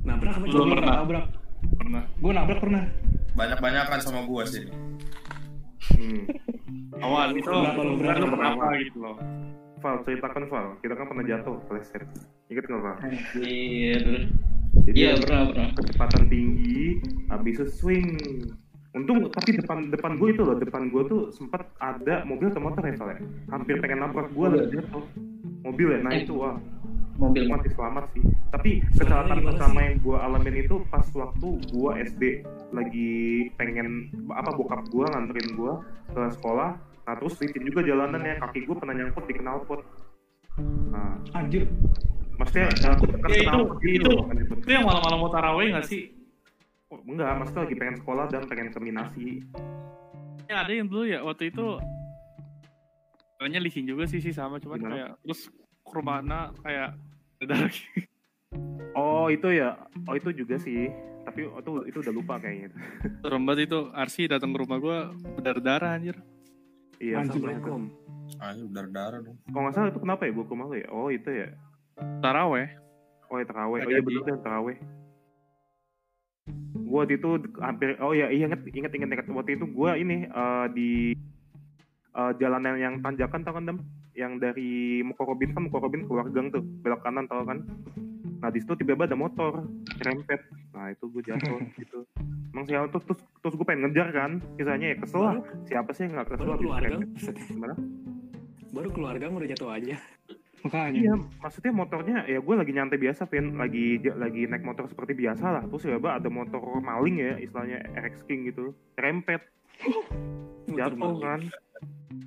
S8: nabrak apa
S1: Belum
S8: coba
S1: pernah.
S5: Nabrak.
S1: Pernah.
S5: Gue nabrak pernah.
S4: Banyak-banyakan sama gua sih.
S2: hmm.
S1: Awal itu
S5: Berapa lo, berapa lo?
S1: berapa gitu loh.
S2: Val ceritakan Val kita kan pernah jatuh pleset ingat nggak Val
S6: Anjir.
S2: jadi
S6: Iya, pernah, pernah.
S2: kecepatan tinggi habis itu swing untung tapi depan depan gue itu loh depan gue tuh sempat ada mobil atau motor ya Val ya? Hampir pengen nabrak gue lah jatuh. Mobil ya nah
S6: Eh.
S2: itu wah.
S6: Mobil.
S2: Mati selamat sih. Tapi kecelakaan pertama yang gue alamin itu pas waktu gue SD lagi pengen apa bokap gue nganterin gue ke sekolah. Nah terus licin juga jalanannya kaki gue pernah nyangkut di knalpot. Nah.
S5: Anjir.
S2: maksudnya dekat
S1: Ya, itu-
S2: gitu
S1: itu-
S2: bukan di-
S1: Itu yang malam-malam mau taraweh nggak sih?
S2: Oh, enggak maksudnya lagi pengen sekolah dan pengen ke Minasi
S1: Yang ada yang dulu ya waktu itu Kayaknya licin juga sih sih sama cuman
S2: Gimana?
S1: kayak terus ke rumah anak kayak Udah
S2: Oh itu ya, oh itu juga sih. Tapi itu itu udah lupa kayaknya.
S1: serem banget itu Arsi datang ke rumah gue berdarah anjir.
S2: Iya. sama.
S5: Assalamualaikum.
S4: Ah, ini berdarah dong.
S2: Kalau nggak salah itu kenapa ya gue ke rumah lu ya? Oh itu ya.
S1: Taraweh.
S2: Oh ya terawih. Oh iya betul kan terawih. Gue waktu itu hampir oh ya iya inget inget inget, inget. waktu itu gue ini eh, di eh, jalanan yang tanjakan tau kan Dem? Yang dari Mukorobin kan Mukorobin keluar gang tuh belok kanan tau kan? Nah di situ tiba-tiba ada motor rempet. Nah itu gue jatuh gitu. Emang siapa tuh terus terus gue pengen ngejar kan? Kisahnya ya kesel lah. Siapa sih yang nggak kesel
S5: Baru
S2: habis
S5: keluarga.
S2: Gimana?
S5: Baru keluarga udah jatuh aja.
S9: Makanya.
S2: Iya, maksudnya motornya ya gue lagi nyantai biasa, Vin. Lagi lagi naik motor seperti biasa lah. Terus ya ada motor maling ya, istilahnya RX King gitu, rempet, jatuh kan.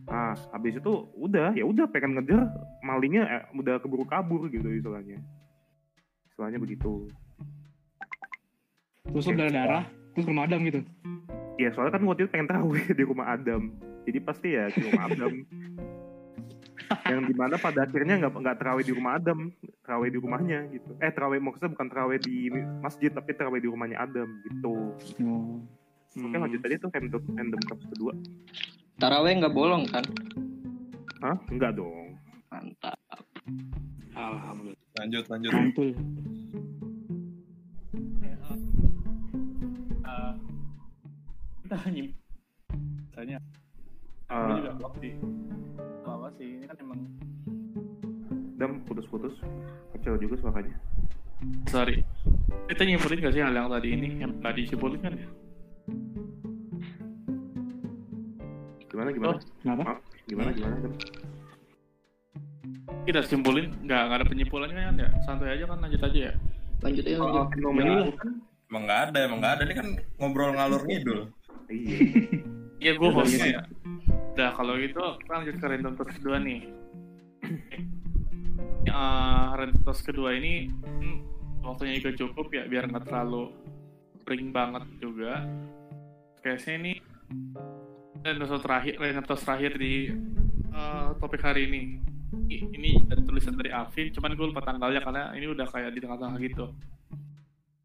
S2: Nah, habis itu udah ya udah pengen ngejar malingnya eh, udah keburu kabur gitu istilahnya. Istilahnya begitu.
S9: Terus udah darah, terus ke rumah Adam gitu.
S2: Ya soalnya kan waktu itu pengen tahu di rumah Adam. Jadi pasti ya di rumah Adam. yang di mana pada akhirnya nggak nggak terawih di rumah Adam, terawih di rumahnya gitu. Eh terawih maksudnya bukan terawih di masjid tapi terawih di rumahnya Adam gitu.
S9: Oh.
S2: Oke lanjut aja tuh random random tops kedua.
S6: Taraweh nggak bolong kan?
S2: Hah? Enggak dong.
S6: Mantap.
S5: Alhamdulillah.
S4: Lanjut, lanjut.
S9: Mantul.
S1: Eh, kita tanya
S2: Eh,
S1: Gua juga blok apa sih ini kan emang
S2: Dam putus-putus. Kecil juga suaranya.
S1: sorry kita nyimpulin gak sih hal yang tadi ini yang tadi disimpulin kan ya
S2: Gimana gimana?
S1: Oh,
S9: Kenapa?
S2: Ah, gimana gimana? Dam?
S1: kita simpulin nggak nggak ada penyimpulannya kan ya santai aja kan lanjut aja ya
S6: Lanjut aja lanjut.
S2: Oh, fenomena
S9: Iyalah.
S2: itu kan?
S4: Emang nggak ada, emang nggak ada. Ini kan ngobrol ngalur ngidul.
S2: Iya.
S1: Iya gue
S9: Udah,
S1: hostnya ya. Udah kalau gitu kita lanjut ke random toss kedua nih. Uh, random toss kedua ini hmm, waktunya juga cukup ya biar nggak terlalu ring banget juga. Kayaknya ini random toss terakhir, random terakhir di uh, topik hari ini. Ini dari tulisan dari Alvin, cuman gue lupa tanggalnya karena ini udah kayak di tengah-tengah gitu.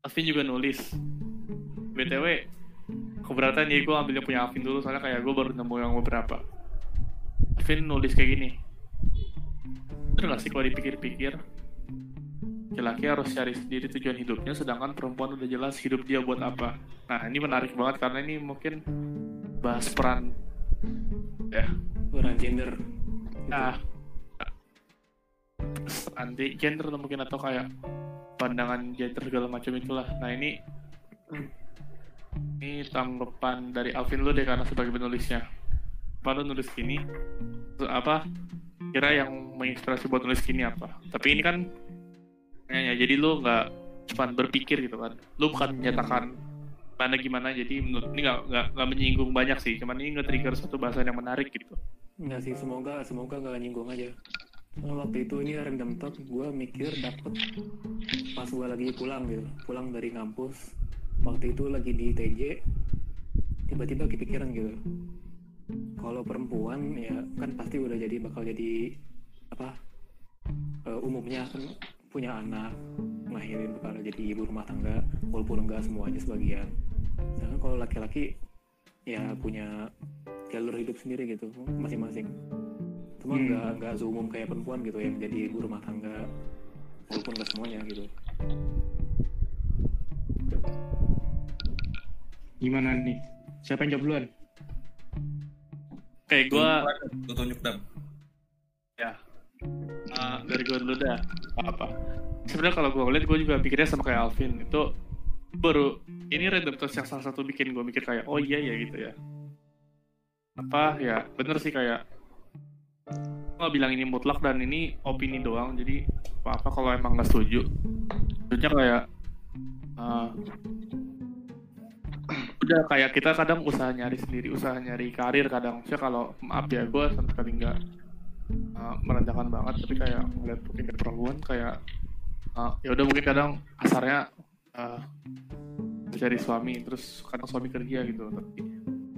S1: Alvin juga nulis. BTW, keberatan ya gue ambilnya punya Alvin dulu soalnya kayak gue baru nemu yang beberapa. Alvin nulis kayak gini. Bener gak sih kalau dipikir-pikir? Laki-laki harus cari sendiri tujuan hidupnya sedangkan perempuan udah jelas hidup dia buat apa. Nah ini menarik banget karena ini mungkin bahas peran ya.
S5: Peran gender.
S1: nah anti gender mungkin atau kayak pandangan gender segala macam itulah. Nah ini ini tanggapan dari Alvin lu deh karena sebagai penulisnya. Apa lu nulis gini? Apa? Kira yang menginspirasi buat nulis gini apa? Tapi ini kan ya, ya, jadi lu nggak cuma berpikir gitu kan. Lu bukan menyatakan mana gimana jadi menurut ini nggak nggak nggak menyinggung banyak sih. Cuman ini nge-trigger satu bahasan yang menarik gitu.
S5: Enggak sih, semoga semoga gak nyinggung aja. Soalnya waktu itu ini random talk, gue mikir dapet pas gue lagi pulang gitu, pulang dari kampus. Waktu itu lagi di TJ, tiba-tiba kepikiran gitu. Kalau perempuan ya kan pasti udah jadi bakal jadi apa? eh, umumnya kan punya anak, ngelahirin bakal jadi ibu rumah tangga, walaupun enggak semuanya sebagian. Sedangkan kalau laki-laki ya punya jalur hidup sendiri gitu masing-masing cuma
S9: Hmm.
S5: nggak nggak seumum kayak perempuan gitu yang jadi ibu rumah tangga walaupun nggak semuanya gitu
S9: Gimana nih? Siapa yang jawab duluan?
S1: kayak gue
S4: Lu tunjuk dam.
S1: Uh, dari gue dulu dah. Apa sebenarnya kalau gue ngeliat gue juga pikirnya sama kayak Alvin. Itu baru ini random toss yang salah satu bikin gue mikir kayak oh iya ya gitu ya. Apa? Ya bener sih kayak gue nggak bilang ini mutlak dan ini opini doang. Jadi apa apa kalau emang nggak setuju. Setujunya kayak uh, udah kayak kita kadang usaha nyari sendiri usaha nyari karir kadang. Saya kalau maaf ya gue sama sekali nggak uh, merendahkan banget tapi kayak ngeliat mungkin perempuan kayak uh, ya udah mungkin kadang kasarnya uh, cari suami terus kadang suami kerja gitu. Tapi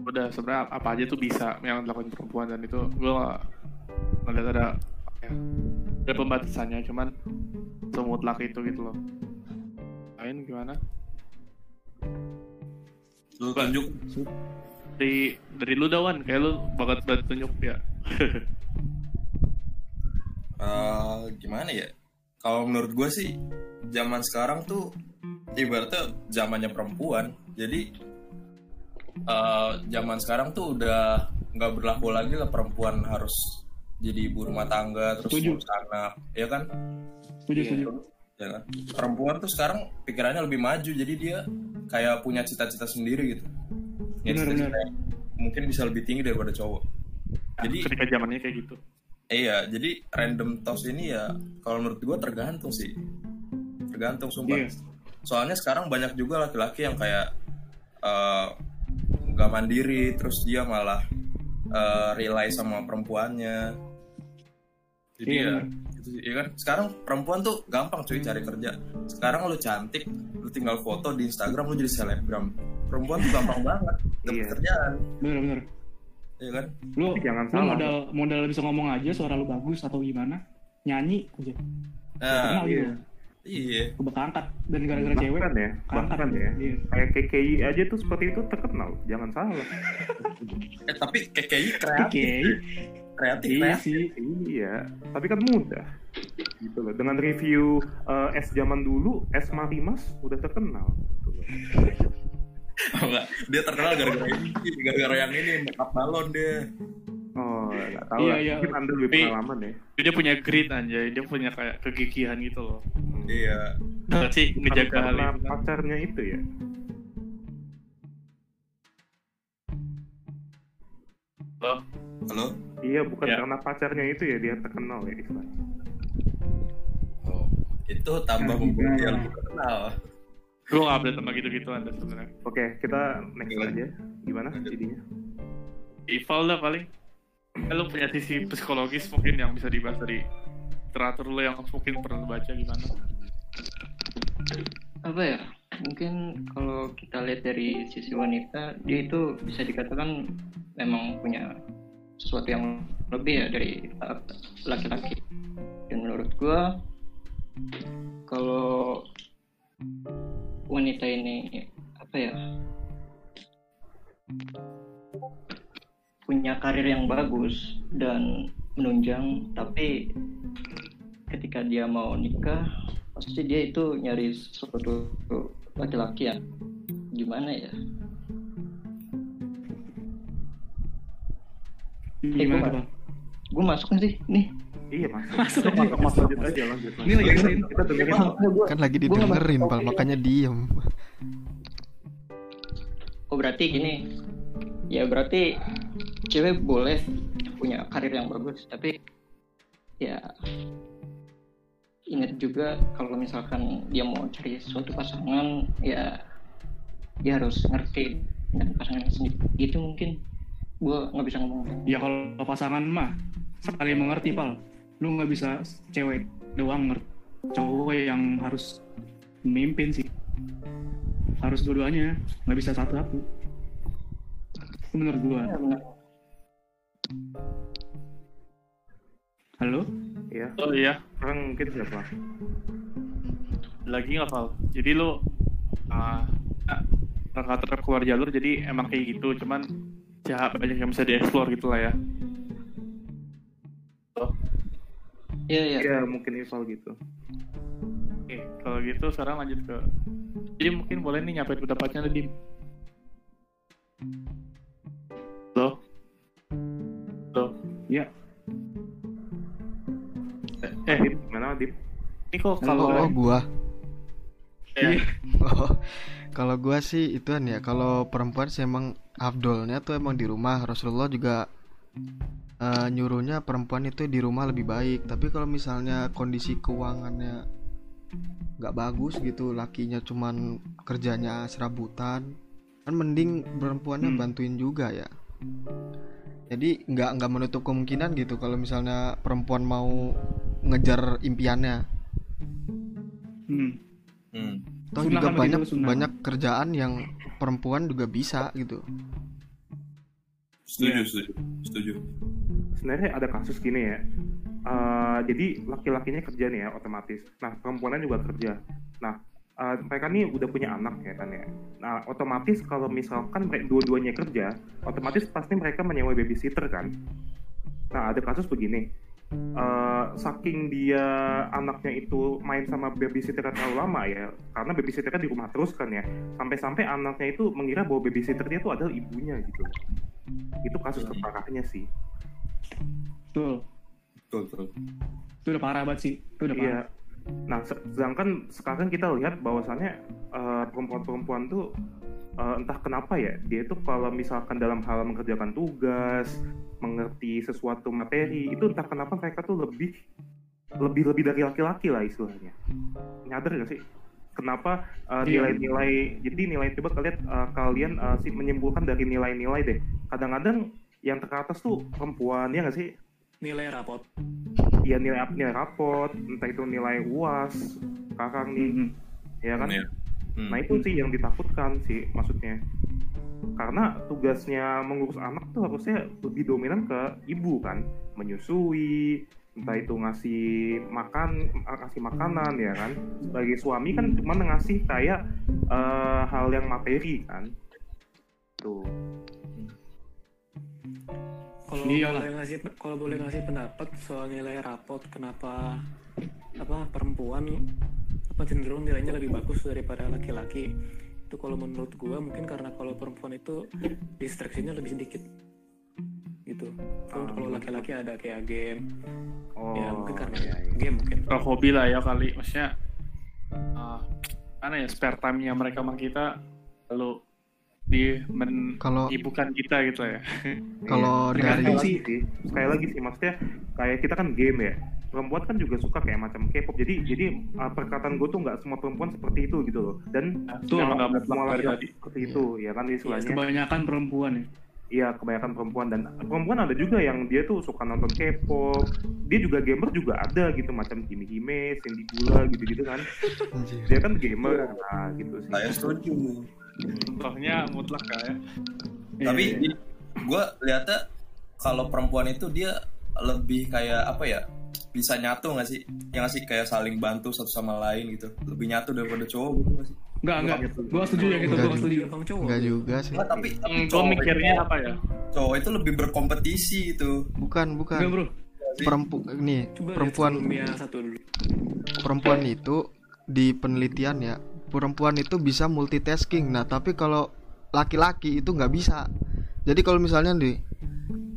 S1: udah sebenarnya apa aja tuh bisa yang dilakukan perempuan dan itu gue ngeliat ada ya, ada pembatasannya cuman semutlak itu gitu loh. Lain gimana
S4: tunjuk
S1: dari dari lu dawan kayak lu banget banget tunjuk ya
S4: Eh, gimana ya? Kalau menurut gue sih zaman sekarang tuh ibaratnya zamannya perempuan. Jadi eh, zaman sekarang tuh udah nggak berlaku lagi lah perempuan harus jadi ibu rumah tangga terus ngurus anak, ya kan?
S9: Setuju,
S1: Iya.
S9: setuju.
S4: Ya kan? Perempuan tuh sekarang pikirannya lebih maju, jadi dia kayak punya cita-cita sendiri gitu. Punya
S9: Benar,
S4: cita-cita yang mungkin bisa lebih tinggi daripada cowok. Jadi
S1: ketika zamannya kayak gitu
S4: Iya, jadi random toss ini ya kalau menurut gua tergantung sih. Tergantung sumpah.
S9: Iya.
S4: Soalnya sekarang banyak juga laki-laki yang kayak eh, nggak mandiri, terus dia malah eh, rely sama perempuannya. Jadi
S9: Iya,
S4: ya. Gitu sih. Iya kan? Sekarang perempuan tuh gampang cuy cari kerja. Sekarang lu cantik, lu tinggal foto di Instagram lu jadi selebgram. Perempuan tuh gampang banget dapet
S2: Iya.
S4: kerjaan,
S9: Bener-bener.
S4: iya kan?
S9: Lu,
S2: Jangan
S9: lu
S2: salah.
S9: modal, modal bisa ngomong aja suara lu bagus atau gimana. Nyanyi aja.
S4: Nah,
S9: Kenal gitu.
S4: iya.
S9: Bakal angkat. Dan gara-gara cewek.
S2: bahkan ya bahkan ya
S9: Iya.
S2: kayak KKI aja tuh seperti itu terkenal jangan salah
S4: Eh, tapi KKI kreatif,
S9: Oke.
S4: Kreatif,
S9: Iya
S4: kreatif.
S9: sih.
S2: iya tapi kan mudah gitu loh dengan review eh, es zaman dulu es Marimas udah terkenal gitu loh.
S4: Oh, enggak. Dia terkenal gara-gara ini, gara-gara yang ini make up balon dia.
S2: oh nggak tahu
S9: Iya,
S2: lah
S9: iya.
S2: mungkin anda lebih
S1: Tapi-
S2: pengalaman ya
S1: dia punya grit anjay dia punya kayak kegigihan gitu loh
S4: Iya.
S1: Nggak sih ngejaga hal
S2: karena
S1: itu
S2: pacarnya itu ya
S1: loh
S4: Halo?
S2: iya bukan
S1: Ya.
S2: karena pacarnya itu ya dia terkenal ya istilahnya
S4: Oh, itu tambah
S9: Nah,
S4: membuat dia
S9: nah.
S4: lebih terkenal.
S1: gue gak update sama gitu-gitu anda sebenarnya
S2: oke kita next
S4: Gimana?
S2: aja gimana
S4: Lanjut.
S2: jadinya
S1: Ival lah paling lu punya sisi psikologis mungkin yang bisa dibahas dari literatur lo yang mungkin pernah lu baca gimana
S6: apa ya mungkin kalau kita lihat dari sisi wanita dia itu bisa dikatakan memang punya sesuatu yang lebih ya dari uh, laki-laki. Dan menurut gua kalau wanita ini apa ya punya karir yang bagus dan menunjang tapi ketika dia mau nikah pasti dia itu nyari sesuatu laki-laki yang gimana ya
S9: Gimana Bang?
S6: gue masuk nggak sih? Nih.
S2: Iya mas.
S9: Masuk.
S2: Masuk lanjut aja lanjut
S9: Ini lagi dengerin.
S2: kita dengerin
S7: Kan lagi didengerin,
S6: masuk.
S7: Pal, makanya diem.
S6: oh berarti gini. Ya berarti cewek boleh punya karir yang bagus tapi ya ingat juga kalau misalkan dia mau cari suatu pasangan ya dia harus ngerti dan pasangannya sendiri. Gitu mungkin gue nggak bisa ngomong
S9: Ya kalau pasangan mah saling mengerti pal. Lu nggak bisa cewek doang ngerti. Cowok yang harus memimpin sih. Harus dua-duanya, nggak bisa satu-satu. Itu menurut gua.
S6: Ya, benar.
S9: Halo?
S2: ya
S1: oh iya
S2: sekarang mungkin siapa
S1: lagi nggak Val jadi lo uh, nggak tetap keluar jalur jadi emang kayak gitu cuman ya banyak yang bisa dieksplor gitu lah ya.
S6: Iya iya.
S2: ya mungkin Ival gitu.
S1: Oke kalau gitu sekarang lanjut ke jadi mungkin boleh nih nyampein pendapatnya Nadim lo lo
S9: Ya.
S1: eh
S2: Adip gimana Adip
S1: ini kok
S7: Oh,
S1: kalau
S7: oh, gua.
S1: ya,
S7: Oh, kalau gua sih ituan ya, kalau perempuan sih emang afdolnya tuh emang di rumah. Rasulullah juga eh, nyuruhnya perempuan itu di rumah lebih baik. Tapi kalau misalnya kondisi keuangannya nggak bagus gitu, lakinya cuman kerjanya serabutan, kan mending perempuannya
S9: Hmm.
S7: bantuin juga ya. Jadi nggak nggak menutup kemungkinan gitu kalau misalnya perempuan mau ngejar impiannya.
S9: Hmm.
S4: Hmm.
S7: Toh
S9: Sunnah
S7: juga
S9: kan
S7: banyak
S9: sunnah.
S7: banyak kerjaan yang perempuan juga bisa gitu.
S4: Setuju, setuju, setuju.
S2: sebenarnya ada kasus gini ya eh, jadi laki-lakinya kerja nih ya otomatis. Nah perempuannya juga kerja. Nah eh, mereka nih udah punya anak ya kan ya. Nah otomatis kalau misalkan mereka dua-duanya kerja, otomatis pasti mereka menyewa babysitter kan. Nah ada kasus begini. Eh, saking dia anaknya itu main sama babysitter terlalu lama ya, karena babysitter kan di rumah terus kan ya, sampai-sampai anaknya itu mengira bahwa babysitter dia itu adalah ibunya gitu. Itu kasus terparahnya sih.
S9: Betul.
S4: betul betul
S9: Itu udah parah banget sih. Itu udah parah.
S2: Iya. Nah, se- sedangkan sekarang kita lihat bahwasannya eh, perempuan-perempuan tuh eh, entah kenapa ya, dia itu kalau misalkan dalam hal mengerjakan tugas, mengerti sesuatu materi, itu entah kenapa mereka tuh lebih lebih lebih dari laki-laki lah istilahnya. Nyadar gak sih? Kenapa eh,
S9: Iya.
S2: nilai-nilai jadi nilai coba kalian eh, kalian eh, sih menyimpulkan dari nilai-nilai deh. Kadang-kadang yang teratas tuh perempuan ya nggak sih?
S5: nilai rapot
S2: ya nilai nilai rapot entah itu nilai uas kakang nih
S9: Mhm.
S2: ya kan
S4: Iya. Hmm.
S2: nah itu sih yang ditakutkan sih maksudnya. Karena tugasnya mengurus anak tuh harusnya lebih dominan ke ibu kan. Menyusui entah itu ngasih makan ngasih makanan ya kan. Sebagai suami kan cuma ngasih kayak eh, hal yang materi kan. Tuh.
S5: Kalau boleh ngasih kalau boleh ngasih pendapat soal nilai rapot kenapa apa perempuan apa cenderung nilainya lebih bagus daripada laki-laki. Itu kalau menurut gua mungkin karena kalau perempuan itu distraksinya lebih sedikit. Gitu. Kalau
S2: Ah,
S5: kalau
S2: gimana
S5: laki-laki ada kayak game.
S2: Oh
S5: ya mungkin karena
S2: iya, iya.
S5: game mungkin.
S1: Ke hobi lah ya kali. Maksudnya ah, mana ya spare time-nya mereka sama kita lalu di
S7: Kalau
S1: menyibukkan kita gitu ya.
S7: kalau
S2: Iya,
S7: dari
S2: sih. Sekali lagi sih maksudnya kayak kita kan game ya perempuan kan juga suka kayak macam K-pop. Jadi jadi uh, perkataan gue tuh nggak semua perempuan seperti itu gitu loh. Dan
S1: Betul,
S2: nggak
S1: nggak
S2: semua laki-laki
S1: tadi.
S2: seperti itu ya kan? Istilahnya
S9: Kebanyakan perempuan ya.
S2: iya kebanyakan perempuan. Dan perempuan ada juga yang dia tuh suka nonton K-pop. Dia juga gamer juga ada gitu macam Kimi Hime, Cindy Gula gitu-gitu kan. Dia kan gamer nah gitu sih.
S4: Saya setuju.
S1: Contohnya mutlak kayak
S4: tapi gue lihatnya kalau perempuan itu dia lebih kayak apa ya bisa nyatu nggak sih yang nggak sih kayak saling bantu satu sama lain gitu lebih nyatu daripada cowok gitu nggak sih
S9: Enggak, enggak. Gua setuju ya gitu,
S7: Enggak
S9: gua setuju.
S5: cowok
S7: Enggak juga sih.
S4: Nggak, tapi tapi
S1: gue
S4: cowok
S1: mikirnya
S4: itu-
S1: apa ya
S4: cowok itu lebih berkompetisi gitu
S7: Bukan,
S9: Enggak,
S7: bukan.
S9: Bro.
S7: Perempu nih,
S5: coba
S7: perempuan
S5: satu dulu
S7: perempuan itu di penelitian ya, perempuan itu bisa multitasking. Nah, tapi kalau laki-laki itu nggak bisa. Jadi kalau misalnya nih,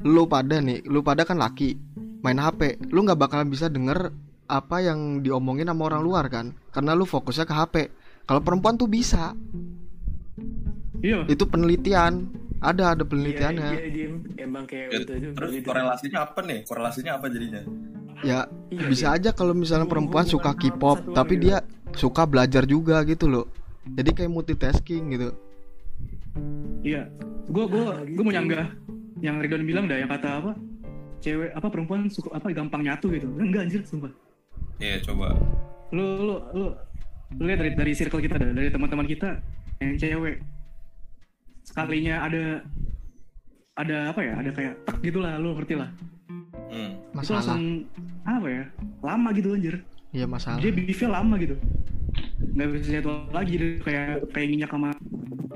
S7: lu pada nih, lu pada kan laki, main HP, lu nggak bakalan bisa denger apa yang diomongin sama orang luar kan, karena lu fokusnya ke HP. Kalau perempuan tuh bisa,
S9: Iya.
S7: itu penelitian, ada ada
S5: iya
S7: penelitiannya.
S5: iya Jim emang kayak
S4: Ya,
S5: gitu aja
S4: terus korelasinya apa nih korelasinya apa jadinya
S7: Ya
S5: Iya,
S7: bisa aja kalau misalnya perempuan suka K-pop, tapi dia suka belajar juga gitu loh. Jadi kayak multitasking gitu.
S9: Iya. Gua gua
S5: Ah,
S9: gua mau
S5: gitu.
S9: nyanggah yang Ridwan bilang dah yang kata apa? Cewek apa perempuan suka apa gampang nyatu gitu. Enggak anjir sumpah.
S4: Iya coba
S9: Lu lu lu lu lihat dari dari circle kita dah, dari teman-teman kita yang cewek sekalinya ada ada apa ya? Ada kayak tek gitulah, lu ngerti lah.
S4: hmm.
S9: Itu
S7: Masalah.
S9: langsung apa ya? Lama gitu anjir.
S7: Iya masalah.
S9: Dia beefnya lama gitu. Nggak bisa nyatu lagi dia kayak kayak minyak sama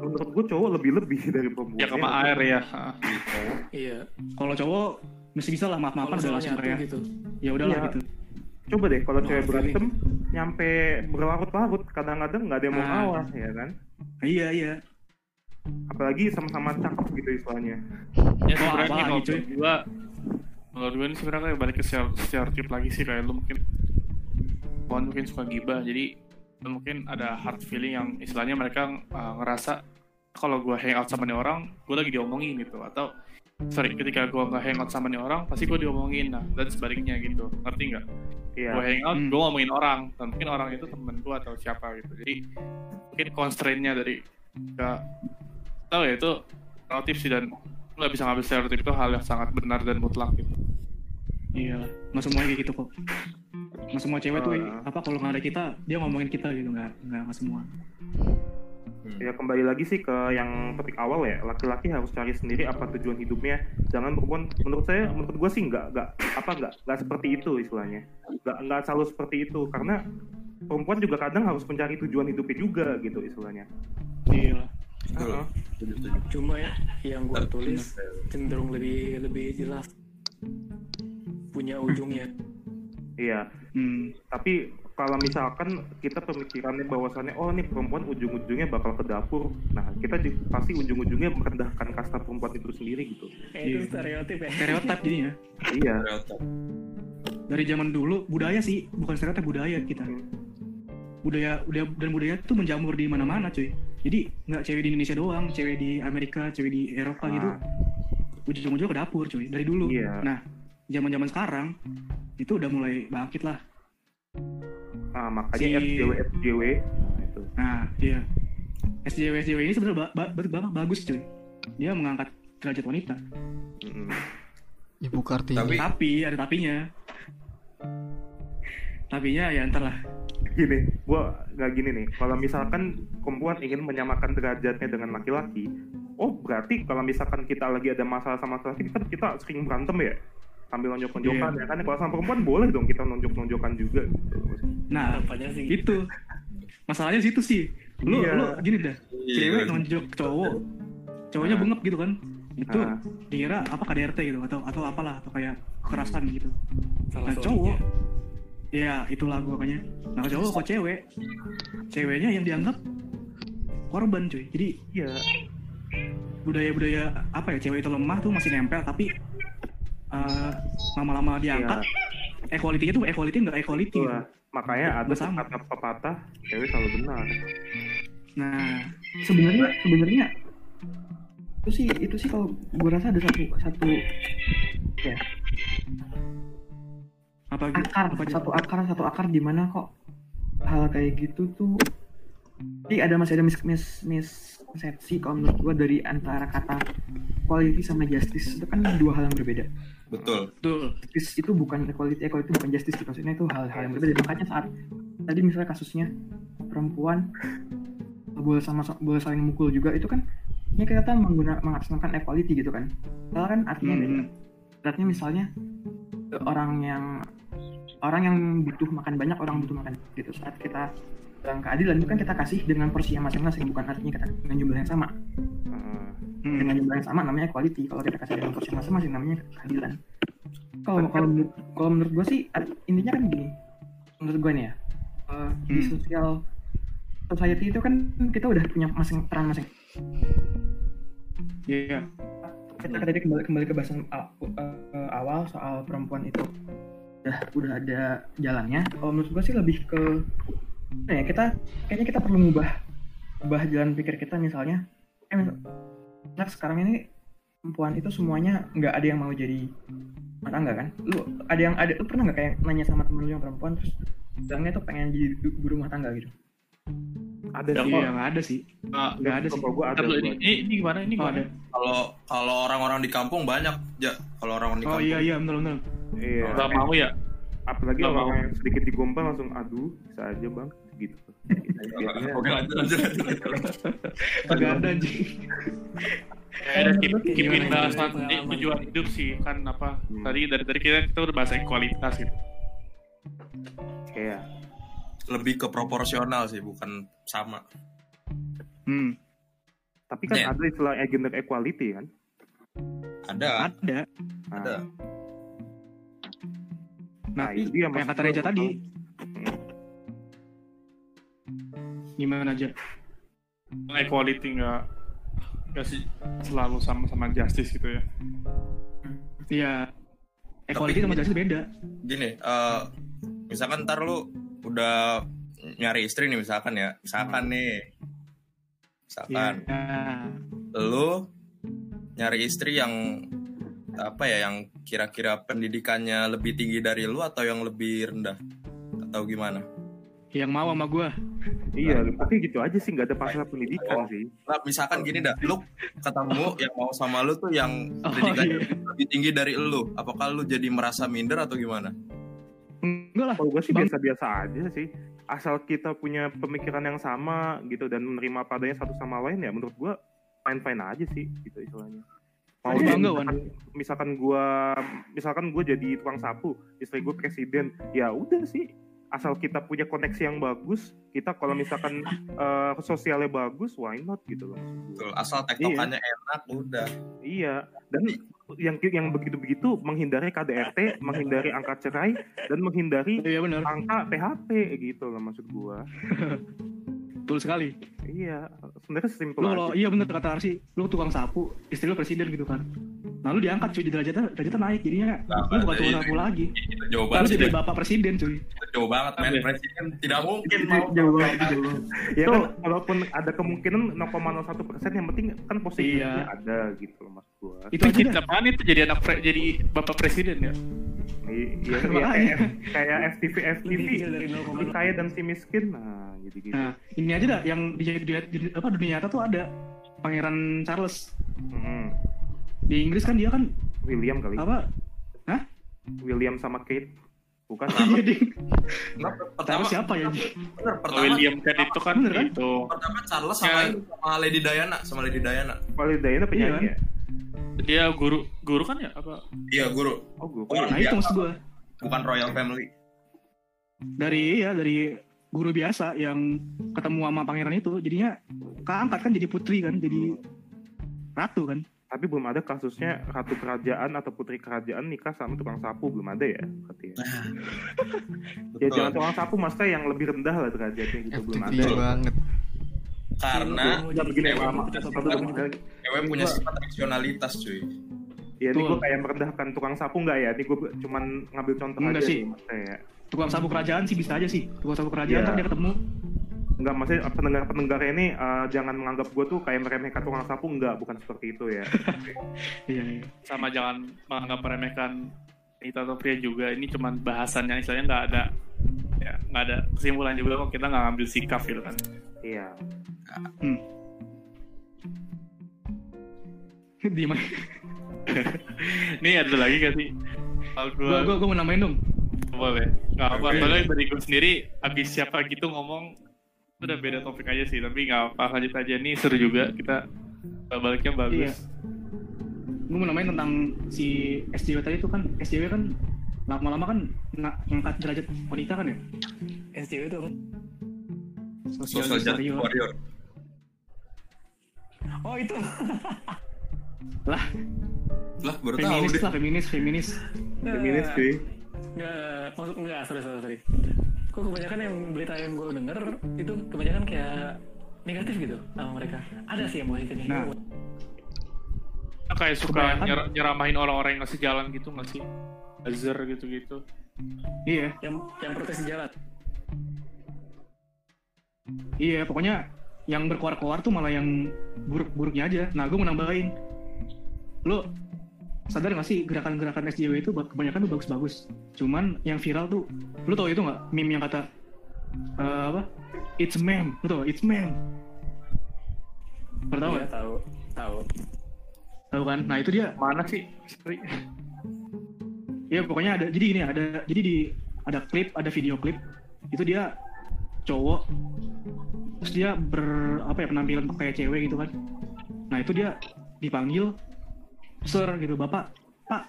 S2: menurut gue cowok lebih lebih dari perempuan
S1: ya sama air ya
S5: iya
S9: kalau cowok mesti bisa lah maaf maafan udah langsung kayak
S5: gitu
S9: ya udahlah
S2: Iya.
S9: gitu.
S2: coba deh kalau cewek berantem nyampe berlarut-larut kadang-kadang nggak ada yang mau
S9: Nah.
S2: ngalah ya kan
S9: Iya iya.
S2: apalagi sama-sama cakep gitu istilahnya
S1: ya sebenarnya kalau gua menurut gua ini sebenarnya kayak balik ke stereotip lagi sih kayak lu mungkin pohon mungkin suka gibah jadi mungkin ada hard feeling yang istilahnya mereka uh, ngerasa kalau gua hangout sama nih orang gua lagi diomongin gitu atau sorry ketika gua nggak hangout sama nih orang pasti gua diomongin nah dan sebaliknya gitu ngerti nggak
S2: iya
S1: gue hangout,
S9: Hmm.
S1: gue ngomongin orang, dan mungkin orang itu temen gue atau siapa gitu. Jadi mungkin constraint-nya dari gak tahu ya itu relatif sih dan nggak bisa ngambil stereotip itu hal yang sangat benar dan mutlak gitu.
S9: Iya. Nggak semuanya kayak gitu kok. Nggak semua cewek tuh
S2: Ah.
S9: apa kalau nggak ada kita dia ngomongin kita gitu nggak nggak nggak semua.
S2: ya kembali lagi sih ke yang topik awal ya laki-laki harus cari sendiri apa tujuan hidupnya jangan perempuan menurut saya menurut gue sih nggak nggak apa nggak nggak seperti itu istilahnya nggak nggak selalu seperti itu karena perempuan juga kadang harus mencari tujuan hidupnya juga gitu istilahnya
S9: Iya.
S4: Setuju, setuju.
S5: Cuma ya yang gua tulis cenderung lebih lebih jelas punya ujungnya.
S2: iya
S9: Hmm.
S2: tapi kalau misalkan kita pemikirannya bahwasannya oh nih perempuan ujung-ujungnya bakal ke dapur nah kita di- pasti ujung-ujungnya merendahkan kasta perempuan itu sendiri gitu
S5: Eh, itu stereotip ya.
S9: Stereotip jadinya.
S2: iya
S4: Stereotip.
S9: Dari zaman dulu budaya sih, bukan stereotip budaya kita. Budaya, budaya dan budaya itu menjamur di mana-mana, cuy. Jadi nggak cewek di Indonesia doang, cewek di Amerika, cewek di Eropa gitu.
S2: Ah.
S9: Ujung-ujungnya ke dapur, cuy. Dari dulu.
S2: Iya.
S9: Nah, zaman-zaman sekarang itu udah mulai bangkit lah.
S2: Nah makanya
S9: Si-
S2: FJW FJW nah itu
S9: Nah, iya. SJW SJW ini sebenarnya ba ba ba- bagus, cuy. Dia mengangkat derajat wanita.
S2: Mm-mm.
S7: Ibu Kartini.
S4: Tapi-
S9: Tapi ada tapinya. Tapinya ya entar lah.
S2: gini gua nggak gini nih kalau misalkan perempuan ingin menyamakan derajatnya dengan laki-laki oh berarti kalau misalkan kita lagi ada masalah sama laki-laki kan kita sering berantem ya sambil nonjok-nonjokan
S9: Iya.
S2: ya kan? Kalau sama perempuan boleh dong kita nonjok-nonjokan juga gitu.
S9: Nah,
S5: Harapannya sih gitu.
S9: itu masalahnya situ sih. Lu
S2: Iya.
S9: lu gini dah.
S4: Iya,
S9: cewek
S4: iya.
S9: nonjok cowok cowoknya
S2: Ah.
S9: bengep gitu kan. Itu
S2: Ah.
S9: dikira apa KDRT gitu atau atau apalah atau kayak kekerasan gitu.
S5: Salah
S9: nah cowok. Ya itulah makanya nah cowok kok cewek. Ceweknya yang dianggap korban cuy. Jadi
S2: iya.
S9: budaya-budaya apa ya cewek itu lemah tuh masih nempel tapi eh, lama-lama diangkat equality-nya tuh equality nggak equality gitu.
S2: itulah makanya ada kata pepatah cewek selalu benar.
S9: Nah
S3: sebenarnya sebenarnya itu sih itu sih kalau gue rasa ada satu satu ya.
S9: Apa gitu?
S3: Akar
S9: apa
S3: satu akar satu akar di mana kok hal kayak gitu tuh jadi ada masih ada mis mis mispersepsi kalau menurut gue dari antara kata quality sama justice itu kan dua hal yang berbeda
S4: Betul.
S9: betul.
S3: Justice itu bukan equality equality bukan justice maksudnya itu hal-hal yang berbeda. Makanya saat tadi misalnya kasusnya perempuan boleh sama boleh saling mukul juga itu kan ini kita mengguna mengatasnamakan equality gitu kan. Padahal kan artinya beda.
S9: Hmm.
S3: artinya misalnya orang yang orang yang butuh makan banyak orang butuh makan gitu. Saat kita bilang keadilan itu kan kita kasih dengan porsi yang masing-masing bukan artinya kita dengan jumlah yang sama.
S9: Hmm.
S3: dengan jumlah yang sama namanya equality kalau kita kasih dengan porsi yang masing-masing namanya keadilan kalau kalau menurut kalau menurut gue sih intinya kan gini menurut gue nih ya eh, di
S9: Hmm.
S3: sosial society itu kan kita udah punya masing peran masing
S9: Iya.
S3: kita tadi kembali kembali ke bahasan eh, awal soal perempuan itu udah udah ada jalannya kalau menurut gue sih lebih ke ya kita kayaknya kita perlu ngubah ubah jalan pikir kita misalnya eh misal, nah sekarang ini perempuan itu semuanya nggak ada yang mau jadi rumah tangga kan lu ada yang ada lu pernah nggak kayak nanya sama temen lu yang perempuan terus bilangnya tuh pengen jadi ibu rumah tangga gitu
S2: ada
S1: Ya,
S2: sih
S9: nggak ada sih.
S1: Nah,
S9: Nggak ada sih.
S2: kalau gue ada gua
S1: ini, ini, ini gimana? Ini
S9: Oh,
S1: gimana?
S9: ada.
S4: Kalau kalau orang-orang di kampung banyak, ya. Kalau orang di
S9: Oh
S4: kampung.
S9: iya iya benar benar.
S2: iya
S1: Gak mau ya?
S2: apalagi
S1: Nggak
S2: orang yang sedikit digombal langsung aduh bisa aja bang gitu
S4: Oke lanjut lanjut. lanjut.
S9: Agak ada anjing.
S5: Gimana,
S1: bahasan tujuan hidup sih kan apa
S2: Hmm.
S1: tadi dari tadi kita kita udah bahas kualitas gitu.
S2: kayak
S4: Lebih ke proporsional sih, bukan sama.
S9: Hmm.
S2: tapi kan
S4: Nih.
S2: ada istilah gender equality kan
S4: Ada,
S9: Ada.
S2: Nah,
S4: ada.
S9: Nah,
S2: Nah, itu dia
S9: kayak
S2: maksud
S9: kata. Reja tadi.
S2: Hmm.
S9: Gimana aja?
S1: Equality nggak nggak sih selalu sama-sama justice gitu ya.
S9: Iya. Equality sama justice beda.
S4: Gini, eh misalkan ntar lu udah nyari istri nih misalkan ya, misalkan nih, misalkan
S9: Iya.
S4: lu nyari istri yang apa ya, yang kira-kira pendidikannya lebih tinggi dari lu atau yang lebih rendah atau gimana?
S9: Yang mau sama gua.
S2: iya tapi gitu aja sih nggak ada masalah pendidikan sih
S4: Nah, misalkan gini dah, lu ketemu yang mau sama lu tuh yang
S9: Oh,
S4: pendidikannya
S9: iya.
S4: lebih tinggi dari lu, apakah lu jadi merasa minder atau gimana?
S9: enggak lah
S2: Kalau gue sih biasa-biasa aja sih. Asal kita punya pemikiran yang sama gitu dan menerima padanya satu sama lain ya menurut gue fine-fine aja sih gitu istilahnya. Mau
S9: bangga, Wan?
S2: misalkan, misalkan gue misalkan gue jadi tukang sapu, istri gue presiden, ya udah sih asal kita punya koneksi yang bagus, kita kalau misalkan eh, sosialnya bagus, why not gitu loh.
S4: Betul. Asal tektokannya enak udah.
S2: Iya, dan yang yang begitu-begitu menghindari KDRT, menghindari angka cerai, dan menghindari
S9: iya
S2: angka PHP gitu loh maksud gua.
S9: betul sekali
S2: Iya, sebenarnya simpel
S9: lu
S2: aja.
S9: kalau iya bener kata Arsi lu tukang sapu istri lu presiden gitu kan nah lu diangkat cuy derajatnya derajatnya naik jadinya
S4: Nah,
S9: lu bukan
S4: jadi-
S9: tukang sapu lagi
S4: Itu jauh
S9: lu
S4: banget.
S9: jadi
S4: sih,
S9: bapak presiden cuy
S4: itu jauh banget men. Presiden tidak mungkin mau.
S3: jauh banget.
S2: Ya kan, walaupun ada kemungkinan 0,01 persen, yang penting kan positifnya
S9: Iya.
S2: ada gitu loh maksud gua.
S9: itu aja
S1: jadi itu jadi anak jadi bapak presiden ya?
S2: Iya, iya
S9: Makanya.
S2: kayak, kayak FTV FTV,
S5: kecil dari 0,0.
S2: si kaya dan si miskin, nah gitu gitu.
S9: nah ini aja dah yang di, di, di- apa dunia nyata tuh ada pangeran Charles
S2: Mm-mm.
S9: di Inggris kan dia kan
S2: William kali,
S9: apa
S2: William sama Kate, bukan?
S9: iya ding
S4: Kenapa? Pertama
S9: Charles siapa ya
S4: Bener, pertama,
S1: William kan itu kan
S9: Bener kan?
S1: itu
S4: pertama Charles sama,
S1: Ya.
S4: sama Lady Diana, sama Lady Diana.
S2: Kalau Diana penyanyi
S9: Iya.
S2: ya?
S1: Dia guru guru kan ya apa?
S4: Iya guru,
S2: Oh gue
S4: Orang
S9: nah itu maksud gue
S4: bukan royal family.
S9: dari ya dari guru biasa yang ketemu sama pangeran itu jadinya keangkat kan jadi putri kan jadi ratu kan
S2: Tapi belum ada kasusnya ratu kerajaan atau putri kerajaan nikah sama tukang sapu belum ada ya? Katanya. Ya
S4: Betul.
S2: jangan tukang sapu maksudnya yang lebih rendah lah derajatnya gitu belum ada.
S7: banget
S4: Karena
S2: Satu
S5: sama-
S2: begini.
S4: cewek punya sifat rasionalitas cuy.
S2: Ya ini gue kayak merendahkan tukang sapu nggak ya? Ini gue cuman ngambil contoh
S9: Enggak
S2: aja
S9: sih.
S2: ya.
S9: tukang sapu kerajaan sih bisa aja sih tukang sapu kerajaan
S2: Iya.
S9: ntar dia ketemu
S2: Enggak, maksudnya pendengar-pendengar ini eh, jangan menganggap gue tuh kayak meremehkan tukang sapu. Enggak, bukan seperti itu ya.
S9: iya iya
S1: Sama jangan menganggap meremehkan atau pria juga. Ini cuman bahasannya istilahnya nggak ada ya nggak ada kesimpulan juga kok kita nggak ngambil sikap gitu kan.
S2: Iya.
S9: di mana
S1: Ini ada lagi gak sih?
S9: Gue
S1: gue
S9: gue mau namain dong
S1: boleh. Nggak apa.
S4: Oke.
S1: Soalnya dari gue sendiri abis siapa gitu ngomong itu udah beda topik aja sih. Tapi nggak apa lanjut aja nih seru juga kita baliknya bagus.
S9: Iya. gue mau namain tentang si SJW tadi itu kan SJW kan lama-lama kan ngangkat derajat wanita kan ya
S5: SJW itu apa?
S4: Social
S9: Justice
S4: warrior.
S5: Oh itu.
S9: lah
S4: Lah baru tahu
S9: feminis
S4: deh.
S9: lah feminis feminis
S2: Feminis cuy.
S5: Enggak, maksud enggak, sorry, sorry, sorry. Kok kebanyakan yang berita yang gue denger itu kebanyakan kayak negatif gitu sama mereka. Ada sih yang positifnya.
S9: Nah.
S5: juga.
S1: kayak suka
S9: Kebanyakan-
S1: nyer- nyeramahin orang-orang yang ngasih jalan gitu nggak sih? Buzzer gitu-gitu.
S9: iya
S5: yang yang protes di jalan.
S9: Iya pokoknya yang berkeluar-keluar tuh malah yang buruk-buruknya aja. Nah gue mau nambahin. Lo sadar gak sih gerakan-gerakan SJW itu buat kebanyakan tuh bagus-bagus. Cuman yang viral tuh lo tau itu nggak? Meme yang kata eh, apa? It's meme lo tau it's meme pernah tau
S5: Iya,
S9: nggak?
S5: tahu, tahu.
S9: tahu kan? Nah itu dia.
S1: Mana sih? Sorry.
S9: ya pokoknya ada jadi gini ada jadi di ada klip ada video klip. Itu dia cowok terus dia ber apa ya penampilan kayak cewek gitu kan. Nah itu dia dipanggil sir gitu bapak pak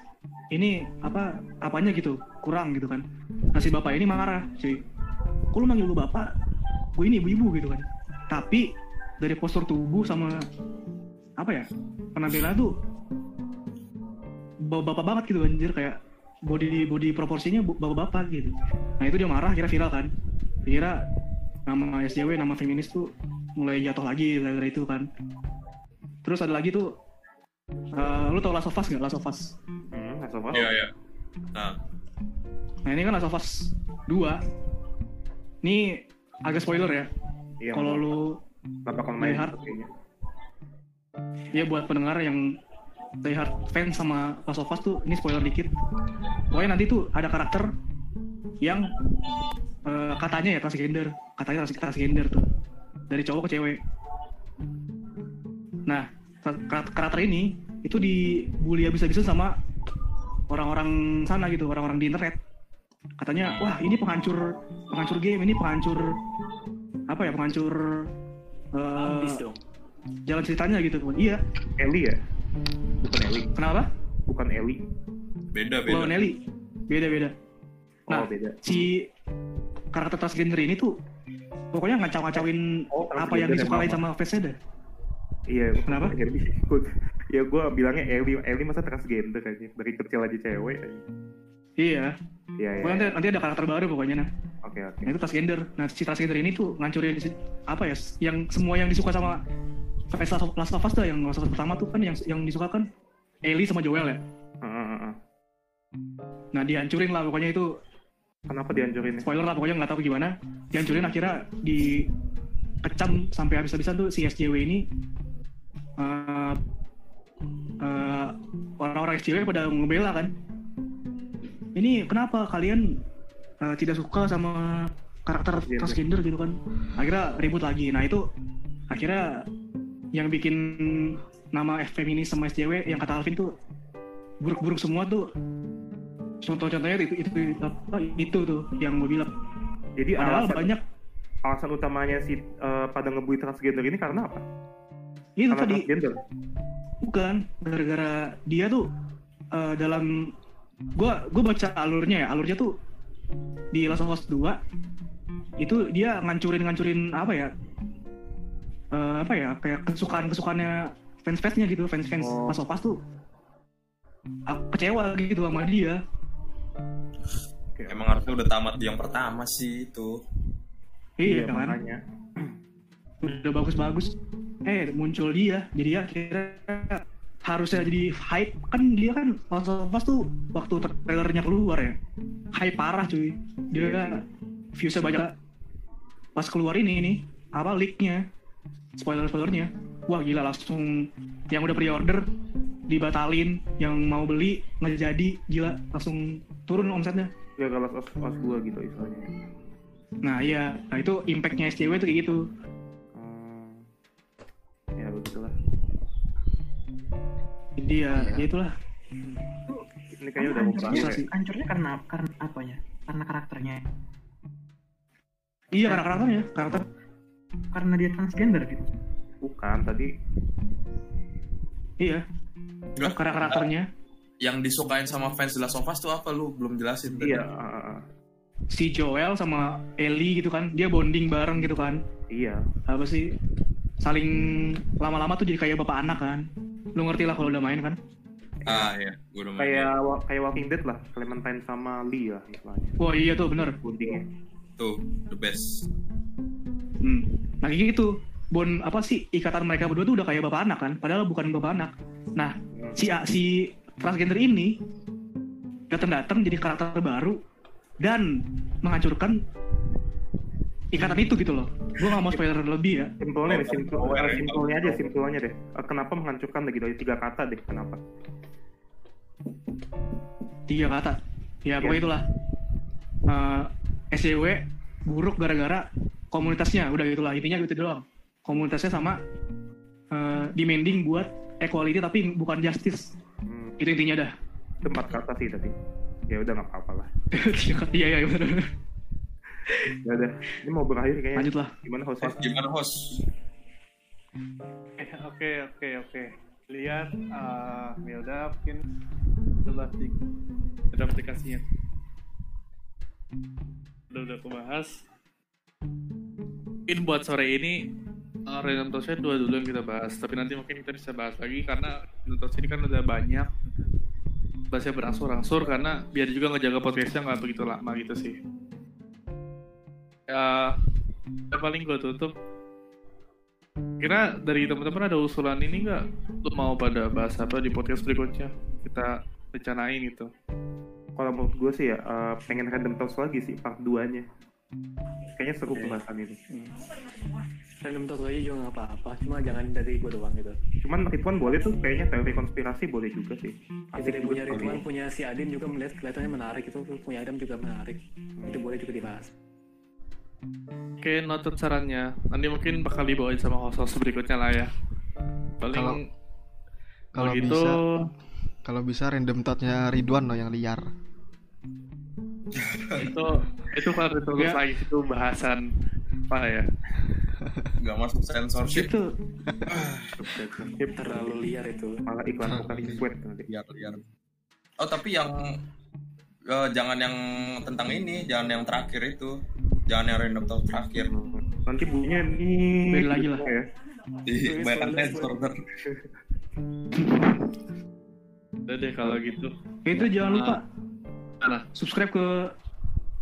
S9: ini apa apanya gitu kurang gitu kan. Nah si bapak ini marah cuy. Kok lu manggil gue bapak? Gue ini ibu-ibu gitu kan. Tapi dari postur tubuh sama apa ya penampilannya tuh bapak-bapak banget gitu anjir kayak body body proporsinya bapak-bapak gitu. Nah itu dia marah kira viral kan. Kira nama SJW nama feminis tuh mulai jatuh lagi dari itu kan terus ada lagi tuh eh, lu tau Last of Us gak Last of Us
S2: Hmm, apa?
S4: Iya iya. Nah,
S9: nah ini kan Last of Us 2 ini agak spoiler ya
S2: Iya.
S9: kalau
S2: nggak
S9: lu
S2: nggak bakal main
S9: Die Hard. ya buat pendengar yang Die Hard fans sama Last of Us tuh ini spoiler dikit pokoknya nanti tuh ada karakter yang eh, katanya ya transgender katanya trans- transgender tuh. Dari cowok ke cewek. Nah kar- kar- karakter ini itu dibully habis-habisan sama orang-orang sana gitu orang-orang di internet. Katanya wah ini penghancur penghancur game ini penghancur apa ya penghancur eh,
S5: dong.
S9: jalan ceritanya gitu. Iya.
S2: Eli ya? Bukan Eli
S9: kenapa?
S2: Bukan Eli
S4: beda beda.
S9: Nelly beda beda
S2: oh
S9: Nah,
S2: beda
S9: si karakter transgender ini tuh pokoknya ngacau-ngacauin
S2: Oh,
S9: apa yang disukai sama dah
S2: iya
S9: Kenapa?
S2: Eli ya gue bilangnya Eli Eli masa transgender aja dari kecil aja cewek aja.
S9: iya
S2: iya iya
S9: nanti, nanti ada karakter baru pokoknya nah
S2: oke oke
S9: Nah, itu transgender. Nah, si transgender ini tuh ngancurin apa ya? Yang semua yang disuka sama Last of- Last of Us tuh yang Last of Us pertama tuh kan yang yang disuka kan Ellie sama Joel ya.
S2: Heeh, heeh, heeh.
S9: Nah, dihancurin lah pokoknya itu
S2: kenapa dihancurin ya?
S9: spoiler lah pokoknya nggak tahu gimana. Dihancurin akhirnya di kecam sampai habis-habisan tuh si SJW ini eh eh, orang-orang SJW pada ngebela kan. Ini kenapa kalian eh, tidak suka sama karakter
S2: Transgender.
S9: transgender gitu kan? Akhirnya ribut lagi. Nah itu akhirnya yang bikin nama feminis sama SJW yang kata Alvin tuh buruk-buruk semua tuh contoh-contohnya itu itu apa itu tuh yang gue bilang.
S2: Jadi
S9: padahal
S2: alasan,
S9: banyak
S2: alasan utamanya si eh, pada ngebully transgender ini karena apa?
S9: Itu
S2: karena
S9: tadi.
S2: transgender.
S9: Bukan gara-gara dia tuh eh, dalam gua gua baca alurnya ya. Alurnya tuh di Last of Us 2 itu dia ngancurin ngancurin apa ya? Eh, apa ya? Kayak kesukaan kesukaannya fans fansnya gitu. Fans fans
S2: Oh.
S9: Last of Us tuh ah, kecewa gitu sama dia
S2: Oke,
S4: emang harusnya udah tamat di yang pertama sih itu.
S9: Iya kan?
S2: makanya.
S9: Udah bagus-bagus. Eh muncul dia. Jadi ya kira harusnya jadi hype. Kan dia kan Last of Us tuh waktu trailernya keluar ya. Hype parah cuy. Dia viewsnya banyak. Pas keluar ini ini apa leaknya? Spoiler spoilernya wah gila langsung yang udah pre-order dibatalin yang mau beli nggak jadi gila langsung turun omsetnya.
S2: Ya kalau os os gua gitu istilahnya.
S9: Nah iya. Nah itu impactnya SJW tuh kayak gitu.
S2: Hmm, ya begitulah.
S9: Jadi ya, ya itulah.
S2: Ini kayaknya udah mau
S3: hancurnya,
S9: Bisa
S2: ya.
S9: sih.
S3: hancurnya karena karena apanya? Karena karakternya.
S9: iya karena karakternya karakter.
S3: Karena dia transgender gitu.
S2: bukan tadi.
S9: Iya
S4: Enggak,
S9: karena karakternya
S4: yang disukain sama fans The Last of Us tuh apa? Lu belum jelasin tadi.
S2: iya ah, ah.
S9: si Joel sama Ellie gitu kan dia bonding bareng gitu kan.
S2: Iya.
S9: Apa sih? Saling lama-lama tuh jadi kayak bapak anak kan. Lu ngerti lah kalau udah main kan?
S4: Ah iya. Gue udah main.
S2: Kayak wa- kayak Walking Dead lah Clementine sama Lee lah istilahnya.
S9: Wah iya tuh bener.
S2: Bondingnya.
S4: Tuh the best.
S9: Hmm. nah kayak gitu bon apa sih ikatan mereka berdua tuh udah kayak bapak anak kan? Padahal bukan bapak anak nah si si transgender ini datang-datang jadi karakter baru dan menghancurkan ikatan itu gitu loh. Gue gak mau spoiler lebih ya.
S2: Simpelnya deh simpel
S4: ya.
S2: simpelnya aja simpelnya deh. Eh, kenapa menghancurkan gitu? Tiga kata deh kenapa?
S9: Tiga kata. Ya pokoknya itulah. Eh, SJW buruk gara-gara komunitasnya. Udah gitulah intinya gitu doang. Komunitasnya sama eh, demanding buat equality tapi bukan justice.
S2: Hmm,
S9: itu intinya dah.
S2: Itu empat kata sih tadi ya udah nggak apa-apa lah.
S9: Iya iya bener.
S2: Ya udah ini mau berakhir kayaknya.
S9: Lanjut lah.
S2: Gimana host?
S4: Host, gimana host?
S1: Eh, Oke oke oke. Lihat, eh ya udah mungkin coba di ada aplikasinya. Udah udah aku bahas. Mungkin buat sore ini uh, Random Talksnya dua dulu yang kita bahas. Tapi nanti mungkin kita bisa bahas lagi karena Random Talks ini kan udah banyak bahasnya berangsur-angsur karena biar juga ngejaga podcastnya nggak begitu lama gitu sih. Ya, yang paling gue tutup Kira dari teman-teman ada usulan ini nggak? Lu mau pada bahas apa di podcast berikutnya? Kita rencanain gitu.
S2: kalau menurut gue sih ya eh, pengen random talks lagi sih part 2 nya kayaknya seru pembahasan itu
S5: Random talk aja juga nggak apa-apa, cuma jangan dari gue doang gitu.
S2: cuman Ridwan boleh tuh kayaknya teori konspirasi boleh juga sih
S5: Asik
S2: Asik
S5: punya Ridwan, punya si Adin juga melihat kelihatannya menarik itu punya Adam juga menarik. Itu boleh juga dibahas.
S1: Oke, noted sarannya. Nanti mungkin bakal dibawain sama host-host berikutnya lah ya. Paling
S7: Kalau-
S1: kalau
S7: kalau
S1: gitu
S7: bisa- Kalau bisa random thought-nya Ridwan loh yang liar.
S1: Itu itu kalau ditulis
S9: Ya.
S1: lagi itu bahasan apa ya.
S4: Nggak masuk censorship
S9: itu.
S5: Terlalu liar itu.
S2: Malah iklan bukan sweat nanti.
S4: Liar liar. Oh tapi yang eh, jangan yang tentang ini jangan yang terakhir itu. Jangan yang random talk terakhir.
S2: Nanti bunyinya nih
S9: Beda lagi lah.
S2: ya.
S4: Di banyak sensor.
S1: Udah deh kalau gitu.
S9: Itu jangan lupa
S1: Mana?
S9: subscribe ke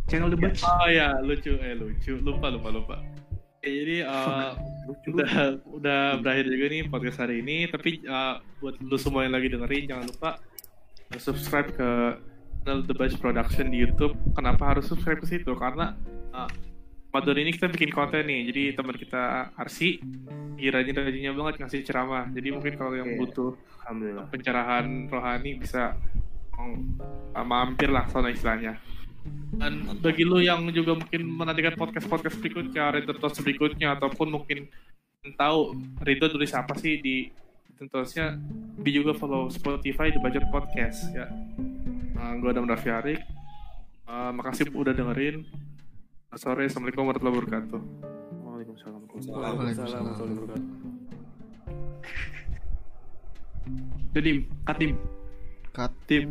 S9: channel The Batch
S1: oh ya lucu. Eh lucu. Lupa lupa lupa. Oke, jadi eh, udah udah berakhir juga nih podcast hari ini. Tapi eh, buat lu semua yang lagi dengerin jangan lupa subscribe ke channel The Batch Production di YouTube. Kenapa harus subscribe ke situ? Karena eh, Ramadan ini kita bikin konten nih. Jadi teman kita Arsi kiranya rajinnya banget ngasih ceramah. Jadi mungkin kalau yang butuh pencerahan rohani bisa mampir lah sana istilahnya dan bagi lu yang juga mungkin menantikan podcast-podcast berikutnya, Random Talks berikutnya, ataupun mungkin tahu Ridho tulis apa sih di tentunya di juga follow Spotify di Budget Podcast ya. Nah, gue Adam Raffi Arik. Eh, makasih udah dengerin. Sore, Assalamualaikum warahmatullahi wabarakatuh.
S2: Waalaikumsalam
S5: Waalaikumsalam warahmatullahi wabarakatuh.
S9: Dedim Katim
S1: Katip.